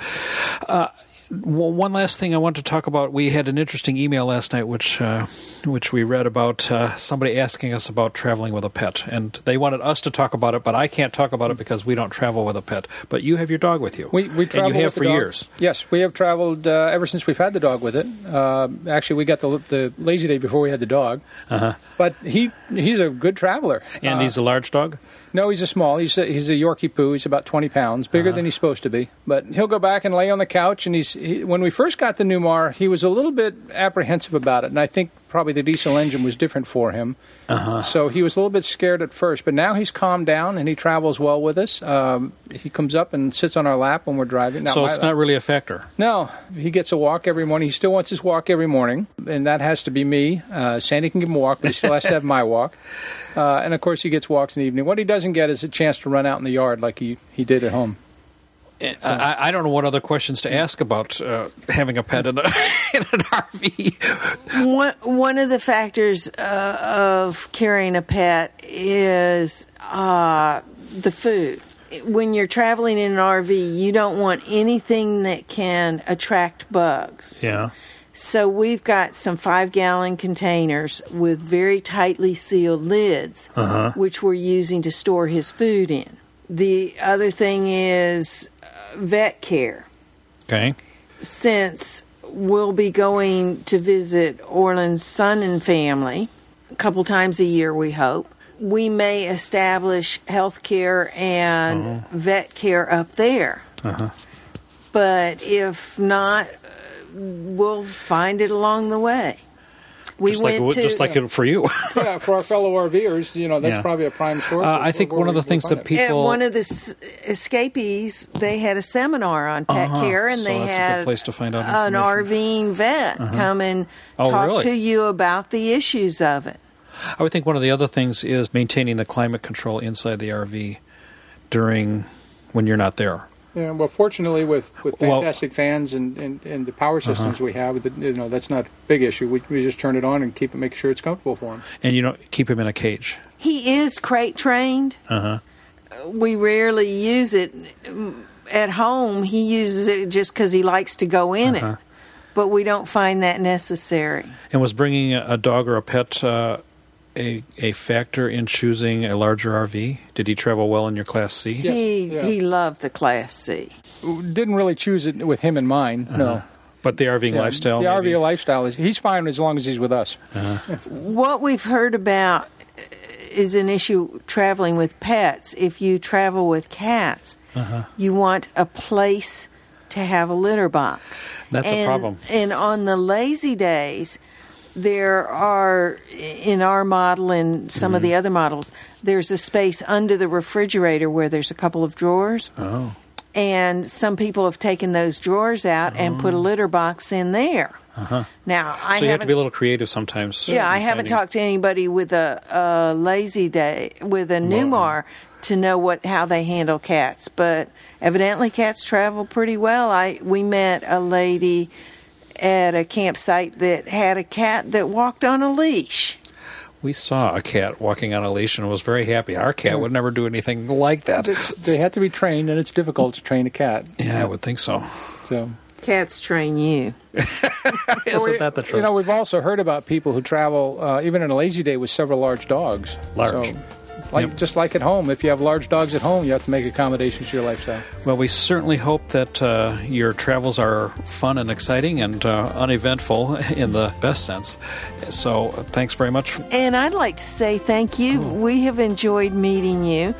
[SPEAKER 1] Uh, Well, one last thing I want to talk about. We had an interesting email last night, which uh, which we read about uh, somebody asking us about traveling with a pet, and they wanted us to talk about it, but I can't talk about it because we don't travel with a pet. But you have your dog with you.
[SPEAKER 3] We we travel
[SPEAKER 1] and you have for years.
[SPEAKER 3] Yes, we have traveled uh, ever since we've had the dog with it. Uh, actually, we got the the lazy day before we had the dog. Uh-huh. But he he's a good traveler.
[SPEAKER 1] And
[SPEAKER 3] Uh,
[SPEAKER 1] he's a large dog.
[SPEAKER 3] No, he's a small. He's a, he's a Yorkie poo. He's about twenty pounds, bigger uh-huh. than he's supposed to be. But he'll go back and lay on the couch. And he's he, when we first got the Newmar, he was a little bit apprehensive about it, and I think probably the diesel engine was different for him. Uh-huh. So he was a little bit scared at first, but now he's calmed down and he travels well with us. Um, he comes up and sits on our lap when we're driving. Not
[SPEAKER 1] so it's
[SPEAKER 3] lap.
[SPEAKER 1] not really a factor.
[SPEAKER 3] No, he gets a walk every morning. He still wants his walk every morning, and that has to be me. Uh, Sandy can give him a walk, but he still has to have my walk. Uh, and of course, he gets walks in the evening. What he doesn't get is a chance to run out in the yard like he, he did at home.
[SPEAKER 1] I, I don't know what other questions to ask about uh, having a pet in, a, in an RV.
[SPEAKER 4] One, one of the factors uh, of carrying a pet is uh, the food. When you're traveling in an RV, you don't want anything that can attract bugs.
[SPEAKER 1] Yeah.
[SPEAKER 4] So we've got some five gallon containers with very tightly sealed lids, which we're using to store his food in. The other thing is vet care
[SPEAKER 1] Okay.
[SPEAKER 4] since we'll be going to visit Orland's son and family a couple times a year, we hope, we may establish health care and oh. vet care up there. Uh-huh. But if not, we'll find it along the way. We
[SPEAKER 1] Just like,
[SPEAKER 4] went
[SPEAKER 1] it would-
[SPEAKER 4] to
[SPEAKER 1] just like it for you.
[SPEAKER 3] yeah, for our fellow RVers, you know, that's
[SPEAKER 1] Yeah.
[SPEAKER 3] probably a prime source.
[SPEAKER 1] Uh, I think one of the things that
[SPEAKER 3] find it.
[SPEAKER 4] at
[SPEAKER 1] people.
[SPEAKER 4] one of the s- escapees, they had a seminar on pet
[SPEAKER 1] Uh-huh.
[SPEAKER 4] care, and
[SPEAKER 1] So
[SPEAKER 4] they
[SPEAKER 1] that's a good
[SPEAKER 4] had
[SPEAKER 1] place to find out
[SPEAKER 4] an
[SPEAKER 1] information.
[SPEAKER 4] RVing vet come and
[SPEAKER 1] Oh,
[SPEAKER 4] talk
[SPEAKER 1] really?
[SPEAKER 4] to you about the issues of it.
[SPEAKER 1] I would think one of the other things is maintaining the climate control inside the RV during when you're not there.
[SPEAKER 3] Yeah, well, fortunately, with, with
[SPEAKER 1] Well- Uh-huh.
[SPEAKER 3] fantastic fans and, and, and the power systems we have, you know, that's not a big issue. We, we just turn it on and keep it, make sure it's comfortable for him.
[SPEAKER 1] And you know, keep him in a cage.
[SPEAKER 4] He is crate trained.
[SPEAKER 1] Uh-huh.
[SPEAKER 4] We rarely use it at home. He uses it just because he likes to go in
[SPEAKER 1] Uh-huh.
[SPEAKER 4] it, but we don't find that necessary.
[SPEAKER 1] And was bringing a a dog or a pet uh, a a factor in choosing a larger RV? Did he travel well in your Class C?
[SPEAKER 3] Yes,
[SPEAKER 4] he
[SPEAKER 3] yeah.
[SPEAKER 4] he loved the Class C.
[SPEAKER 3] Didn't really choose it with him in mind, no.
[SPEAKER 1] But the RVing
[SPEAKER 3] Yeah,
[SPEAKER 1] lifestyle.
[SPEAKER 3] The
[SPEAKER 1] maybe?
[SPEAKER 3] RV lifestyle is he's fine as long as he's with us.
[SPEAKER 4] What we've heard about is an issue traveling with pets. If you travel with cats,
[SPEAKER 1] Uh-huh.
[SPEAKER 4] you want a place to have a litter box.
[SPEAKER 1] That's a problem.
[SPEAKER 4] And on the Lazy Daze, there are in our model and some of the
[SPEAKER 1] Mm-hmm.
[SPEAKER 4] other models, there's a space under the refrigerator where there's a couple of drawers.
[SPEAKER 1] Oh.
[SPEAKER 4] And some people have taken those drawers out and put a litter box in there.
[SPEAKER 1] Uh-huh.
[SPEAKER 4] Now, I
[SPEAKER 1] So you have to be a little creative sometimes.
[SPEAKER 4] yeah, I haven't talked to anybody with a, a lazy day with a Newmar to know what how they handle cats, but evidently cats travel pretty well. I we met a lady at a campsite that had a cat that walked on a leash.
[SPEAKER 1] We saw a cat walking on a leash and was very happy. Our cat would never do anything like that.
[SPEAKER 3] It's, they have to be trained, and it's difficult to train a cat.
[SPEAKER 1] Yeah, I would think so.
[SPEAKER 3] So
[SPEAKER 4] Cats train you.
[SPEAKER 1] Isn't that the truth?
[SPEAKER 3] You know, we've also heard about people who travel, uh, even in a lazy day, with several large dogs.
[SPEAKER 1] Large.
[SPEAKER 3] So, like,
[SPEAKER 1] Yep.
[SPEAKER 3] Just like at home, if you have large dogs at home, you have to make accommodations to your lifestyle.
[SPEAKER 1] Well, we certainly hope that uh, your travels are fun and exciting and uh, uneventful in the best sense. So, uh, thanks very much.
[SPEAKER 4] And I'd like to say thank you. We have enjoyed meeting you.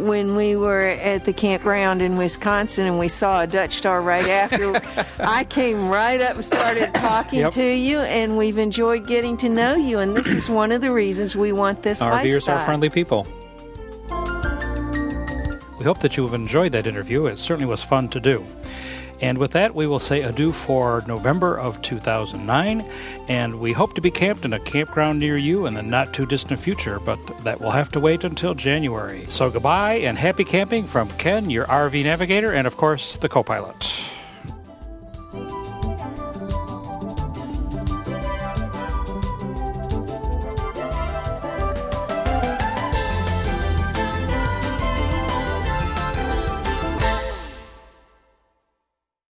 [SPEAKER 4] When we were at the campground in Wisconsin and we saw a Dutch Star right after, I came right up and started talking
[SPEAKER 1] Yep.
[SPEAKER 4] to you, and we've enjoyed getting to know you. And this is one of the reasons we want this
[SPEAKER 1] Our
[SPEAKER 4] lifestyle.
[SPEAKER 1] are friendly people.
[SPEAKER 5] We hope that you have enjoyed that interview. It certainly was fun to do. And with that, we will say adieu for November of 2009. And we hope to be camped in a campground near you in the not too distant future, but that will have to wait until January. So goodbye and happy camping from Ken, your RV navigator, and of course, the co pilot.